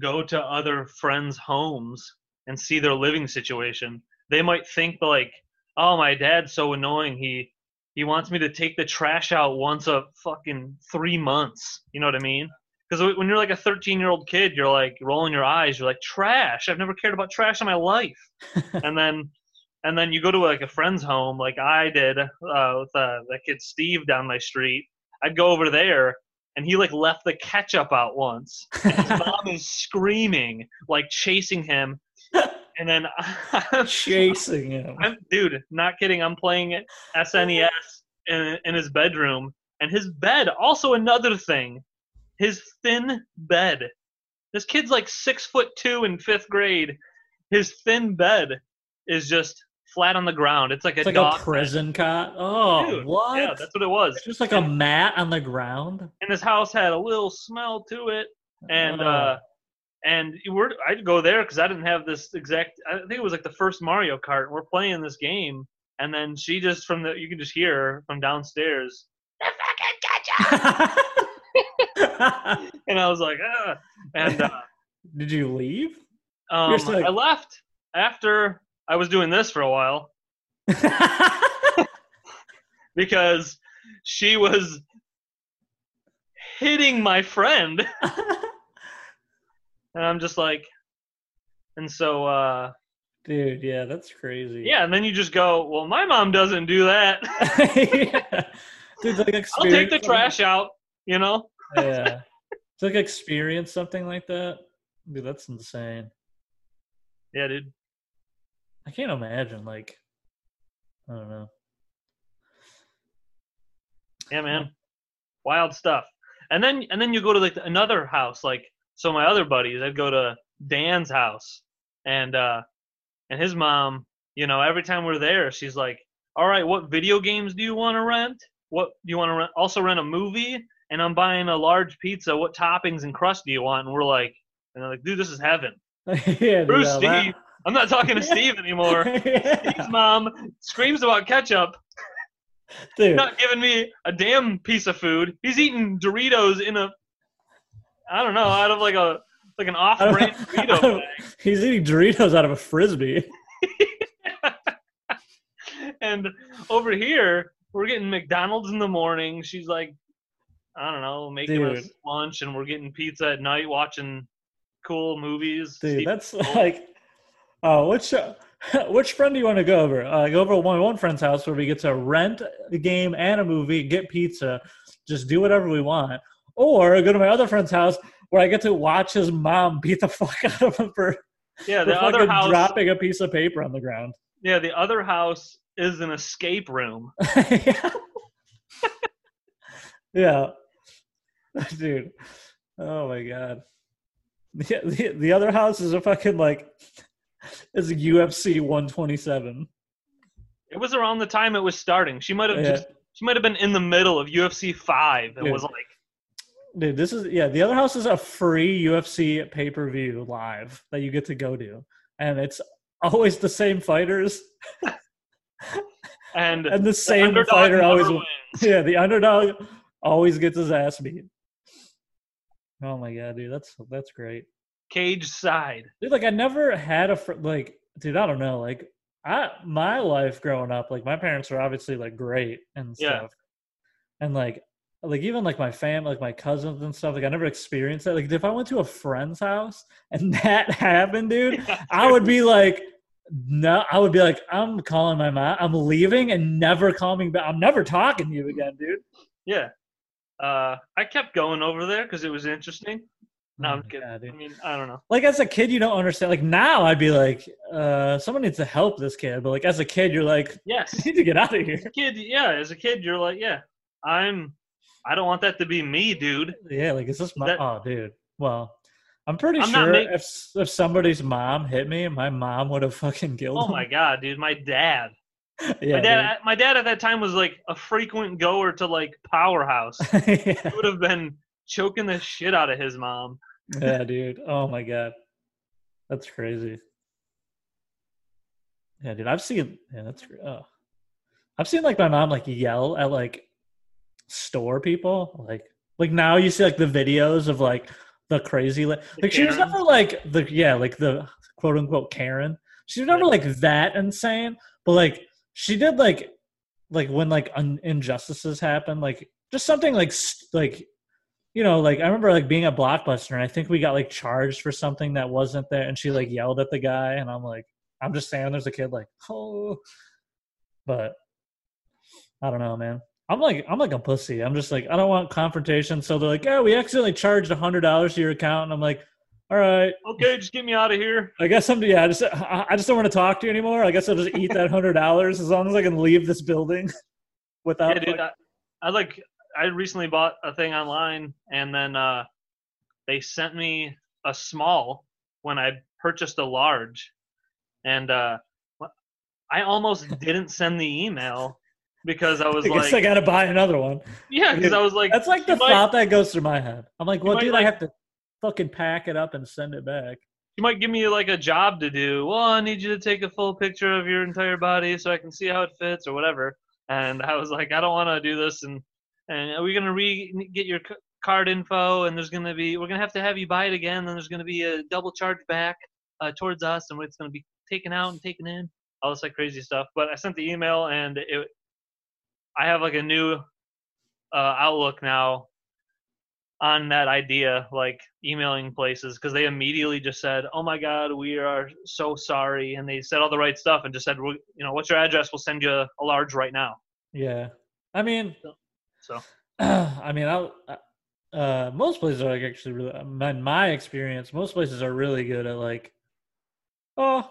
go to other friends' homes and see their living situation. They might think like, "Oh, my dad's so annoying. He he wants me to take the trash out once a fucking three months." You know what I mean? Because when you're like a 13 year old kid, you're like rolling your eyes. You're like, "Trash! I've never cared about trash in my life." and then and then you go to like a friend's home, like I did uh, with uh, that kid Steve down my street. I'd go over there, and he like left the ketchup out once. And his mom is screaming, like chasing him, and then I'm, Chasing him. I'm dude, not kidding. I'm playing SNES in in his bedroom, and his bed also another thing. His thin bed. This kid's like six foot two in fifth grade. His thin bed is just flat on the ground. It's like a It's like dog a prison cot. Oh, Dude, what? Yeah, that's what it was. it's just like a mat on the ground. And this house had a little smell to it, and Oh. uh, and we're I'd go there because I didn't have this exact. I think it was like the first Mario Kart. and We're playing this game, and then she just from the you can just hear her from downstairs. "The fucking ketchup!" and I was like, ah. and uh, Did you leave? um, like- I left after I was doing this for a while because she was hitting my friend, and I'm just like, and so uh, Dude, yeah, that's crazy. yeah, and then you just go, well, my mom doesn't do that. yeah. Dude, like I'll take the trash out, you know. Yeah. To like experience something like that. Dude, that's insane. Yeah, dude. I can't imagine, like I don't know. Yeah, man. Wild stuff. And then and then you go to like another house, like so my other buddies, I'd go to Dan's house and uh and his mom, you know, every time we're there, she's like, All right, what video games do you want to rent? What do you want to rent also rent a movie? And I'm buying a large pizza. What toppings and crust do you want? And we're like and they're like, dude, this is heaven. yeah, Bruce Steve. I'm not talking to Steve anymore. Yeah. Steve's mom screams about ketchup Dude, not giving me a damn piece of food. He's eating Doritos in a, I don't know, out of like a like an off-brand Dorito bag. he's eating Doritos out of a frisbee. And over here, we're getting McDonald's in the morning. She's like, I don't know, making us lunch, and we're getting pizza at night, watching cool movies. Dude, Steve- that's like, oh, which uh, which friend do you want to go over? Uh, go over to one one friend's house where we get to rent a game and a movie, get pizza, just do whatever we want, or go to my other friend's house where I get to watch his mom beat the fuck out of him for, yeah, for the other house. dropping a piece of paper on the ground. Yeah, the other house is an escape room. yeah. yeah. Dude. Oh my god. The, the, the other house is a fucking like is a UFC 127. It was around the time it was starting. She might have Yeah. just she might have been in the middle of UFC five and was like, Dude, this is yeah, the other house is a free UFC pay-per-view live that you get to go to. And it's always the same fighters and and the the same underdog fighter always wins. Yeah, the underdog always gets his ass beat. Oh my god, dude, that's that's great. Cage side. Dude, like I never had a fr- like, dude. I don't know. Like, I my life growing up, like my parents were obviously like great and Yeah. stuff, and like, like even like my family, like my cousins and stuff. Like I never experienced that. Like if I went to a friend's house and that happened, dude, I would be like, no, I would be like, I'm calling my mom. I'm leaving and never coming back. I'm never talking to you again, dude. Yeah. Uh, I kept going over there because it was interesting. No, Oh I'm kidding. God. I mean, I don't know. like as a kid you don't understand like now i'd be like uh someone needs to help this kid but like as a kid you're like Yes, you need to get out of here kid. Yeah, as a kid, you're like, yeah, I'm. I don't want that to be me, dude. yeah like is this my That- oh dude well i'm pretty I'm sure make- if if somebody's mom hit me my mom would have fucking killed Oh him. my god, dude, my dad. yeah, my dad. My dad at that time was like a frequent goer to like Powerhouse. dude. He would have been choking the shit out of his mom. yeah dude. Oh my god. That's crazy. Yeah dude i've seen yeah that's oh. I've seen like my mom like yell at like store people like like now you see like the videos of like the crazy like, The like she was never like the yeah like the quote unquote karen. She was never like that insane but like she did like like when like un- injustices happen like just something like st- like you know like i remember like being at blockbuster and i think we got like charged for something that wasn't there and she like yelled at the guy and i'm like i'm just saying there's a kid like oh but i don't know man i'm like i'm like a pussy i'm just like i don't want confrontation so they're like yeah we accidentally charged a hundred dollars to your account and i'm like all right Okay, just get me out of here. I guess I'm. Yeah, I just I I just don't want to talk to you anymore. I guess I'll just eat that hundred dollars as long as I can leave this building without. Yeah, dude. like- I, I like. I recently bought a thing online, and then uh, they sent me a small when I purchased a large, and uh, I almost didn't send the email because I was I guess like, I gotta buy another one. yeah, because I was like, That's like the might- thought that goes through my head. I'm like, well, dude, I have to fucking pack it up and send it back. you might give me like a job to do. Well, I need you to take a full picture of your entire body so I can see how it fits or whatever. And I was like, I don't want to do this. And and we're gonna re get your card info, and there's gonna be we're gonna have to have you buy it again. Then there's gonna be a double charge back uh, towards us, and it's gonna be taken out and taken in. All this like crazy stuff. But I sent the email, and it, I have like a new uh, outlook now on that idea, like emailing places, because they immediately just said, "Oh my God, we are so sorry," and they said all the right stuff and just said, well, "You know, what's your address? We'll send you a, a large right now." Yeah, I mean, So I mean, I, uh, most places are like actually really. In my experience, most places are really good at like, oh,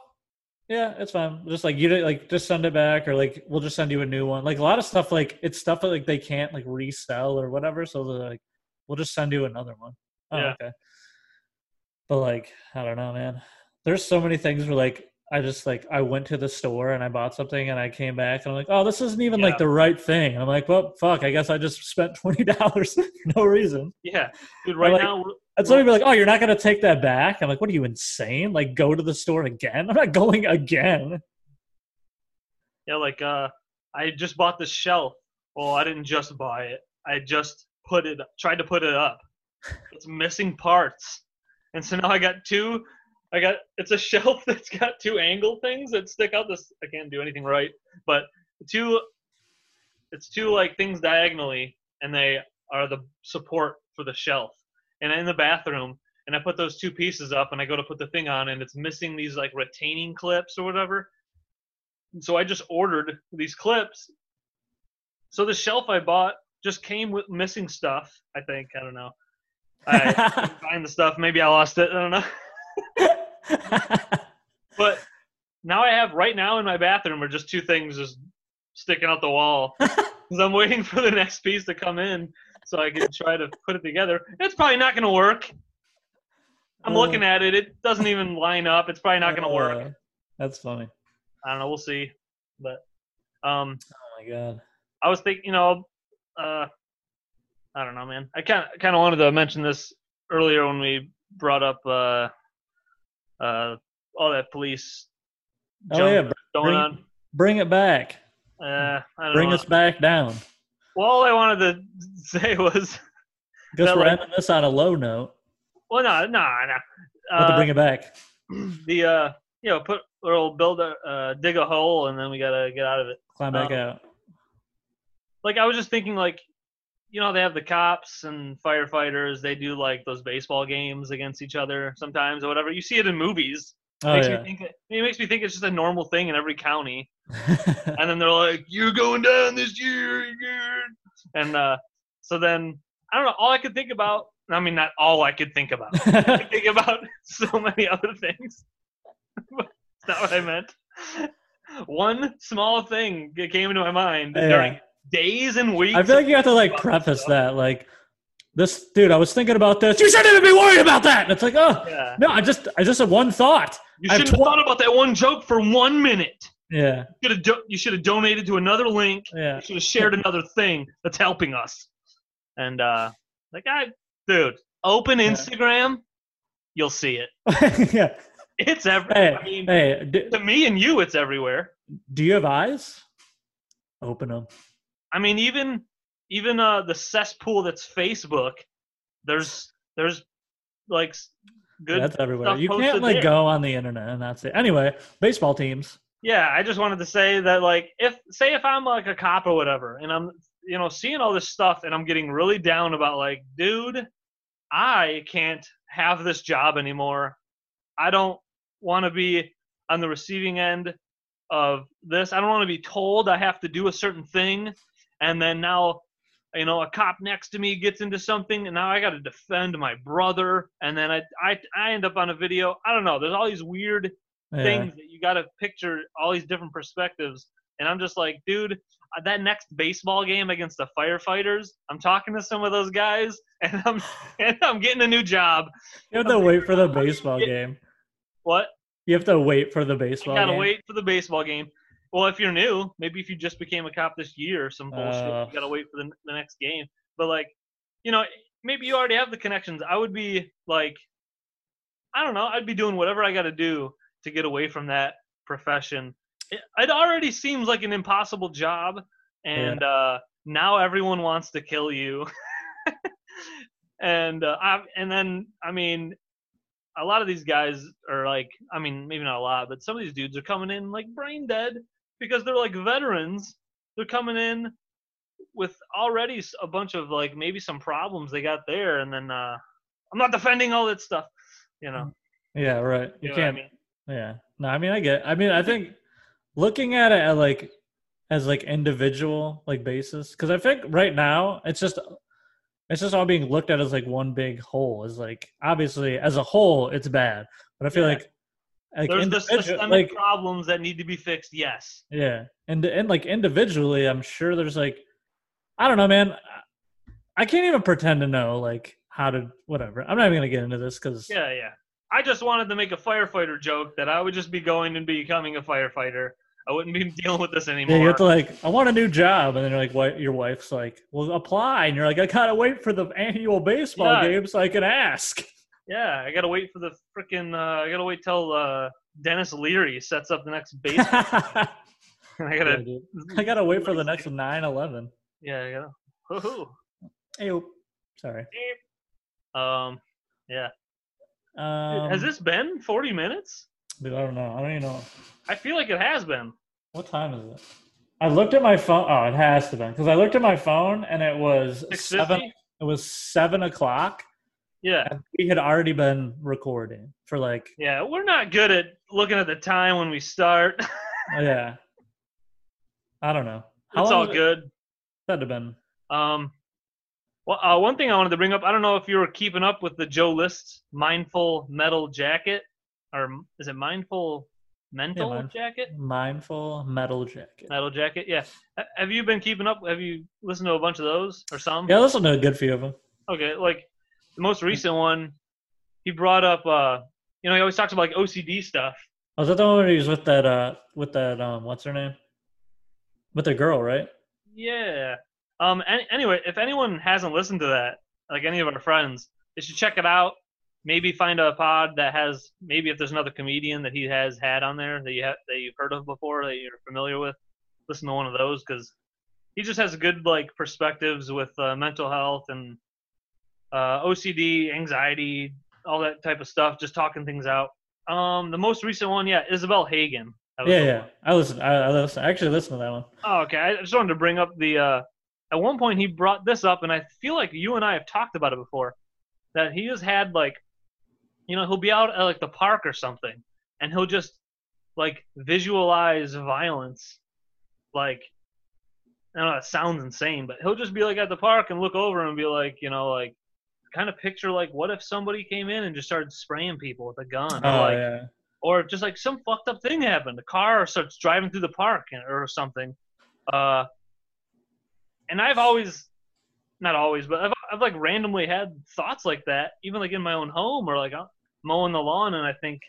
yeah, it's fine. Just like you like just send it back, or like we'll just send you a new one. Like a lot of stuff, like it's stuff that like they can't like resell or whatever. So they're like, we'll just send you another one. Oh, Yeah. okay. But like, I don't know, man. There's so many things where like I just like I went to the store and I bought something and I came back and I'm like, oh, this isn't even Yeah. like the right thing. And I'm like, well, fuck. I guess I just spent twenty dollars for no reason. yeah, dude, right like- now we're- And somebody be like, oh, you're not gonna take that back. I'm like, what are you insane? Like, go to the store again? I'm not going again. Yeah, like uh, I just bought this shelf. Well, I didn't just buy it. I just put it, tried to put it up. It's missing parts, and so now I got two. I got it's a shelf that's got two angle things that stick out. This I can't do anything right, but two. It's two like things diagonally, and they are the support for the shelf. And in the bathroom, and I put those two pieces up, and I go to put the thing on, and it's missing these like retaining clips or whatever. And so I just ordered these clips. So the shelf I bought just came with missing stuff. I think I don't know. I find the stuff. Maybe I lost it. I don't know. But now I have right now in my bathroom are just two things just sticking out the wall because I'm waiting for the next piece to come in so I can try to put it together. It's probably not going to work. I'm Uh. looking at it. It doesn't even line up. It's probably not going to work. Uh, that's funny. I don't know. We'll see. But um, Oh my god. I was thinking, you know, uh, I don't know, man. I kind of kind of wanted to mention this earlier when we brought up uh, uh, all that police Oh yeah, bring, on. bring it back. Uh, I don't Bring know. us back down. Well, all I wanted to say was, Guess That, we're like- ending this on a low note. well, no, no, no. But to Uh, bring it back. the uh, you know, put we'll build a uh, dig a hole and then we gotta get out of it. Climb back uh, out. Like I was just thinking, like, you know, they have the cops and firefighters. They do like those baseball games against each other sometimes or whatever. You see it in movies. Oh makes yeah. me think it, it makes me think it's just a normal thing in every county. and then they're like, "You're going down this year," and uh, so then I don't know. All I could think about. I mean, not all I could think about. I could think about so many other things. That's not what I meant. One small thing that came into my mind Yeah. during days and weeks. I feel like you have to like preface stuff. that like this dude. I was thinking about this. You shouldn't even be worried about that. And it's like, oh Yeah. no, I just I just had one thought. You shouldn't have tw- thought about that one joke for one minute. Yeah, You should have, do- you should have donated to another link. yeah. You should have shared another thing that's helping us. And uh like I dude, open Yeah. Instagram, you'll see it. yeah. It's everywhere. Hey, I mean hey, do, to me and you it's everywhere. do you have eyes? Open them. I mean even even uh the cesspool that's Facebook, there's there's like good That's everywhere. You can't like there. go on the internet and that's it. Anyway, baseball teams. Yeah, I just wanted to say that like if say if I'm like a cop or whatever and I'm you know seeing all this stuff and I'm getting really down about like dude, I can't have this job anymore. I don't want to be on the receiving end of this. I don't want to be told I have to do a certain thing and then now you know a cop next to me gets into something and now I got to defend my brother and then I, I I end up on a video. I don't know. There's all these weird Yeah. things that you got to picture all these different perspectives and i'm just like dude uh, that next baseball game against the firefighters i'm talking to some of those guys and i'm and i'm getting a new job You have to wait for the baseball game. what You have to wait for the baseball game. you baseball gotta game. wait for the baseball game well if you're new maybe if you just became a cop this year some bullshit Uh. you gotta wait for the, the next game. But like you know maybe you already have the connections. I would be like i don't know. I'd be doing whatever i gotta do to get away from that profession. It, it already seems like an impossible job and uh now everyone wants to kill you. And uh, I, and then I mean, a lot of these guys are like, I mean, maybe not a lot, but some of these dudes are coming in like brain dead because they're like veterans. They're coming in with already a bunch of like maybe some problems they got there, and then uh, I'm not defending all that stuff, you know. Yeah, right. You, You know can't. mean? Yeah. No, I mean, I get. I mean, I think looking at it at like as like individual like basis, because I think right now it's just it's just all being looked at as like one big whole. Is like obviously as a whole it's bad, but I feel Yeah. like like There's the systemic like problems that need to be fixed. Yes. yeah, and and like individually, I'm sure there's like I don't know, man. I can't even pretend to know like how to whatever. I'm not even gonna get into this because Yeah, yeah. I just wanted to make a firefighter joke that I would just be going and becoming a firefighter. I wouldn't be dealing with this anymore. Yeah, you have to like, I want a new job, and then you're like, what? Your wife's like, well, apply, and you're like, I gotta wait for the annual baseball Yeah. game so I can ask. Yeah, I gotta wait for the freaking. Uh, I gotta wait till uh, Denis Leary sets up the next base. I gotta. I gotta wait for the next 9/11. Yeah, I gotta. Woohoo. Hey, oop. sorry. Um. Yeah. Um, has this been 40 minutes? Dude, I don't know. I don't even know I feel like it has been. what time is it. I looked at my phone. Oh, it has to be because I looked at my phone and it was seven. It was seven o'clock, Yeah. we had already been recording for like, Yeah. We're not good at looking at the time when we start. yeah. I don't know. How it's all was it? good. That'd have been. Um, well, uh, one thing I wanted to bring up. I don't know if you were keeping up with the Joe List mindful metal jacket, or is it mindful mental mind- jacket? Mindful metal jacket. Metal jacket. Yeah. Have you been keeping up? Have you listened to a bunch of those or some? Yeah, listen to a good few of them. Okay. Like the most recent one, he brought up. uh You know, he always talks about like OCD stuff. Was that the one where he was with that uh with that um what's her name? With the girl, right? Yeah. Um. Any, anyway, if anyone hasn't listened to that, like any of our friends, they should check it out. Maybe find a pod that has maybe if there's another comedian that he has had on there that you have that you've heard of before that you're familiar with. Listen to one of those because he just has good like perspectives with uh, mental health and uh, OCD, anxiety, all that type of stuff. Just talking things out. Um, the most recent one, yeah, Isabel Hagen. Yeah, yeah. one. I listened. I, I listened. I actually listened to that one. Oh, okay. I just wanted to bring up the. Uh, at one point, he brought this up, and I feel like you and I have talked about it before. That he has had like, you know, he'll be out at like the park or something, and he'll just like visualize violence. Like, I don't know, it sounds insane, but he'll just be like at the park and look over and be like, you know, like, kind of picture like, what if somebody came in and just started spraying people with a gun, or Oh like, yeah. or just like some fucked up thing happened. A car starts driving through the park and- or something. Uh, and I've always, not always, but I've, I've like randomly had thoughts like that, even like in my own home or like uh, mowing the lawn. And I think,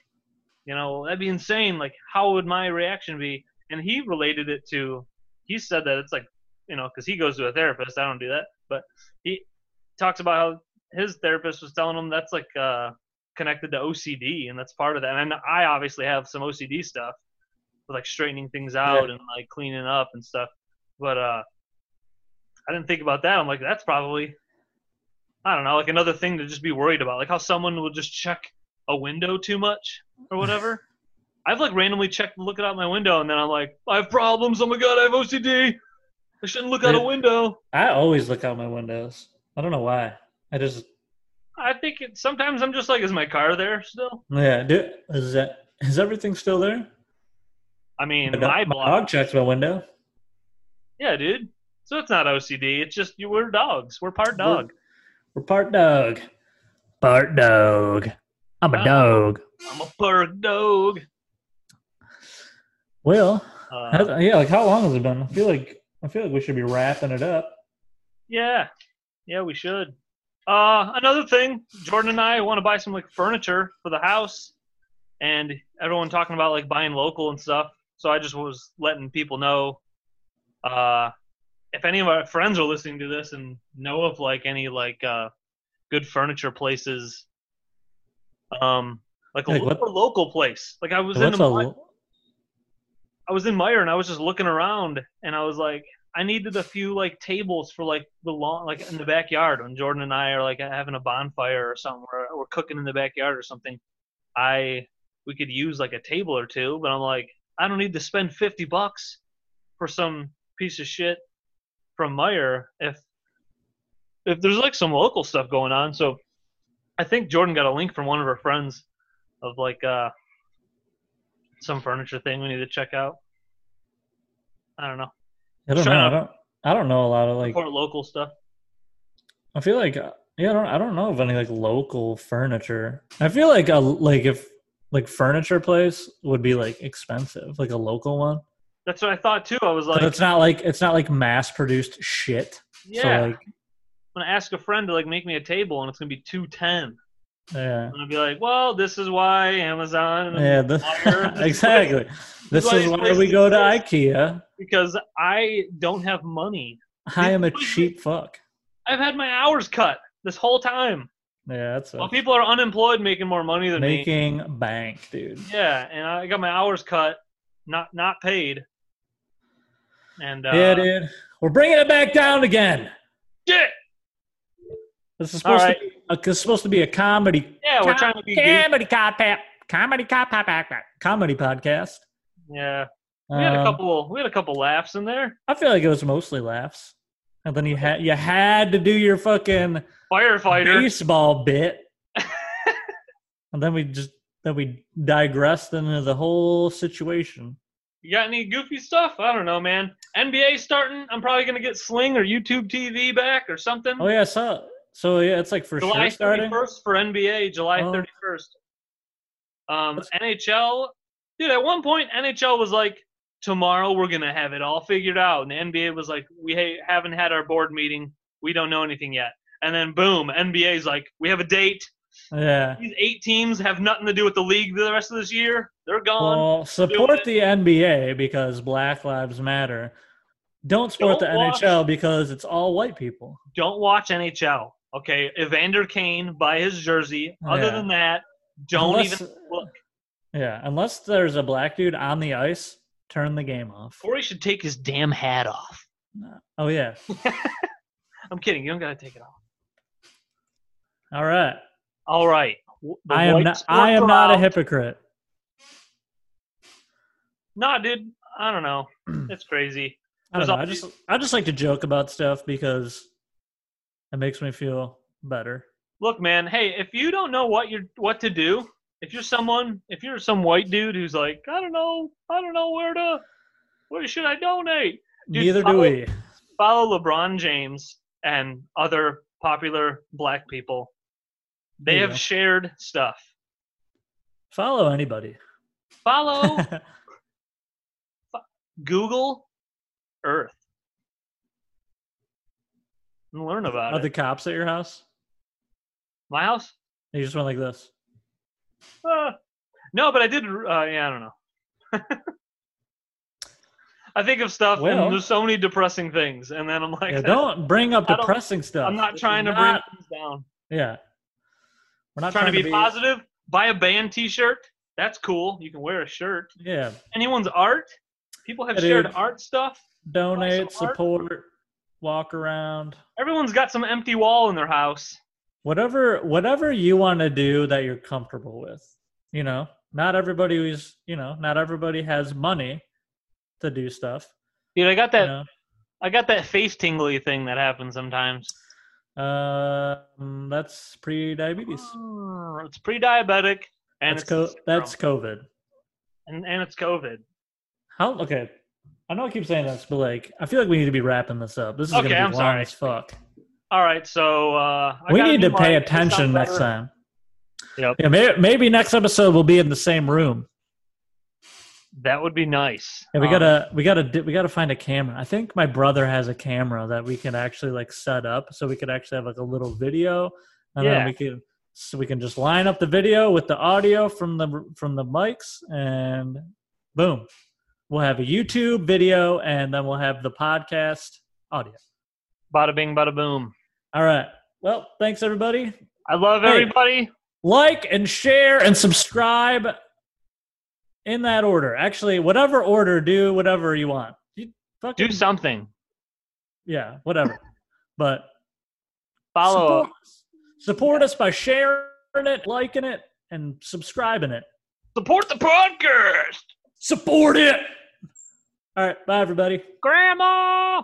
you know, that'd be insane. Like, how would my reaction be? And he related it to, he said that it's like, you know, because he goes to a therapist. I don't do that. But he talks about how his therapist was telling him that's like, uh, connected to OCD, and that's part of that. And I obviously have some OCD stuff with like straightening things out and like cleaning up and stuff. But uh, I didn't think about that. I'm like, that's probably I don't know, like another thing to just be worried about, like how someone will just check a window too much or whatever. I've like randomly checked, looking out my window, and then I'm like, I have problems. Oh my god, I have OCD. I shouldn't look out a window. I always look out my windows. I don't know why. I just I think it, sometimes I'm just like, is my car there still? yeah. Do, is that is everything still there? I mean, My, my block. dog checks my window. Yeah, dude. So it's not OCD. It's just you. We're dogs. We're part dog. We're part dog. Part dog. I'm a dog. I'm a part dog. Well, Uh, yeah. Like how long has it been? I feel like I feel like we should be wrapping it up. yeah, yeah, we should. Uh, another thing, Jordan and I want to buy some like furniture for the house, and everyone talking about like buying local and stuff. So I just was letting people know. Uh, if any of our friends are listening to this and know of like any like uh, good furniture places, um, like a Like lo- what- local place. Like I was in a I was in Meijer and I was just looking around and I was like, I needed a few like tables for like the lawn, like in the backyard when Jordan and I are like having a bonfire or something, or we're cooking in the backyard or something. I we could use like a table or two, but I'm like, I don't need to spend fifty bucks for some piece of shit from Meijer if if there's like some local stuff going on. So I think Jordan got a link from one of her friends of like uh some furniture thing we need to check out. I don't know. I don't know. I don't. I don't know a lot of like. Support local stuff. I feel like yeah. I don't. I don't know of any like local furniture. I feel like a like if like furniture place would be like expensive, like a local one. That's what I thought too. I was like, it's not like it's not like mass produced shit. yeah. So like I'm gonna ask a friend to like make me a table, and it's gonna be two ten. Yeah. Gonna be like, well, this is why Amazon. Yeah, this is exactly. This why is these why we go to. IKEA. because I don't have money. I am a cheap fuck. I've had my hours cut this whole time. Yeah, that's a, people are unemployed, making more money than me. making bank, dude. Yeah, and I got my hours cut, not not paid. And uh, yeah, dude. We're bringing it back down again. yeah, This is supposed right. to be. A, is supposed to be a comedy. yeah, we're trying to be. comedy podcast. Comedy cop comedy podcast. Yeah, we had a Um, couple. We had a couple laughs in there. I feel like it was mostly laughs, and then you had you had to do your fucking Firefighter. baseball bit, and then we just then we digressed into the whole situation. You got any goofy stuff? I don't know, man. NBA starting. I'm probably gonna get Sling or YouTube TV back or something. Oh yeah, so so yeah, it's like for July sure starting. 31st for NBA. July Oh. 31st. Um, NHL, dude. At one point, NHL was like, "Tomorrow we're gonna have it all figured out," and the NBA was like, "We ha- haven't had our board meeting. We don't know anything yet." And then boom, NBA's like, "We have a date. Yeah. These eight teams have nothing to do with the league the rest of this year. They're gone." Well, support the NBA because Black Lives Matter. Don't support Don't the watch- NHL because it's all white people. don't watch NHL. Okay, Evander Kane buy his jersey. Other Yeah. than that, don't Unless- even look. Yeah, unless there's a black dude on the ice, turn the game off. Corey should take his damn hat off. Oh yeah. I'm kidding. You don't gotta take it off. All right. All right. The I am not. I am not a hypocrite. Nah, dude. I don't know. It's crazy. I don't know. I just I just like to joke about stuff because it makes me feel better. Look, man. Hey, if you don't know what you're what to do, if you're someone, if you're some white dude who's like, I don't know, I don't know where to, where should I donate? Dude, Neither do we. follow LeBron James and other popular black people. They you have shared stuff. Follow anybody. Follow Google Earth and learn about Are it. the cops at your house? My house? You just went like this. Uh, no, but I did. Uh, yeah, I don't know. I think of stuff, Well- and there's so many depressing things, and then I'm like, Yeah, don't bring up I depressing stuff. I'm not This trying to bring things down. Yeah. We're not trying, to be, positive. Buy a band T-shirt. That's cool. You can wear a shirt. Yeah. Anyone's art. People have Yeah, shared dude. art stuff. Donate, support. art. Walk around. Everyone's got some empty wall in their house. Whatever whatever you want to do that you're comfortable with. You know, not everybody is, you know, not everybody has money to do stuff. Dude, I got that. You know? I got that face tingly thing that happens sometimes. Um, that's pre-diabetes. Oh, It's pre-diabetic, and That's it's co- that's COVID. and, and it's COVID. How? Okay, I know I keep saying this, but like, I feel like we need to be wrapping this up. This is Okay, gonna be I'm long sorry. as fuck. All right, so uh, I we need to pay. Attention next time. Yep. Yeah, maybe, maybe next episode we'll be in the same room. That would be nice. Yeah, we Um, gotta we gotta we gotta find a camera. I think my brother has a camera that we can actually like set up, so we could actually have like a little video, and Yeah. then we can so we can just line up the video with the audio from the from the mics, and boom, we'll have a YouTube video, and then we'll have the podcast audio. Bada bing, bada boom. All right. Well, thanks everybody. I love Hey. everybody. Like and share and subscribe in that order. Actually, whatever order, do whatever you want. You fucking Do something. yeah, whatever. but Follow support, support us by sharing it, liking it, and subscribing it. support the podcast. Support it. All right, bye everybody. Grandma.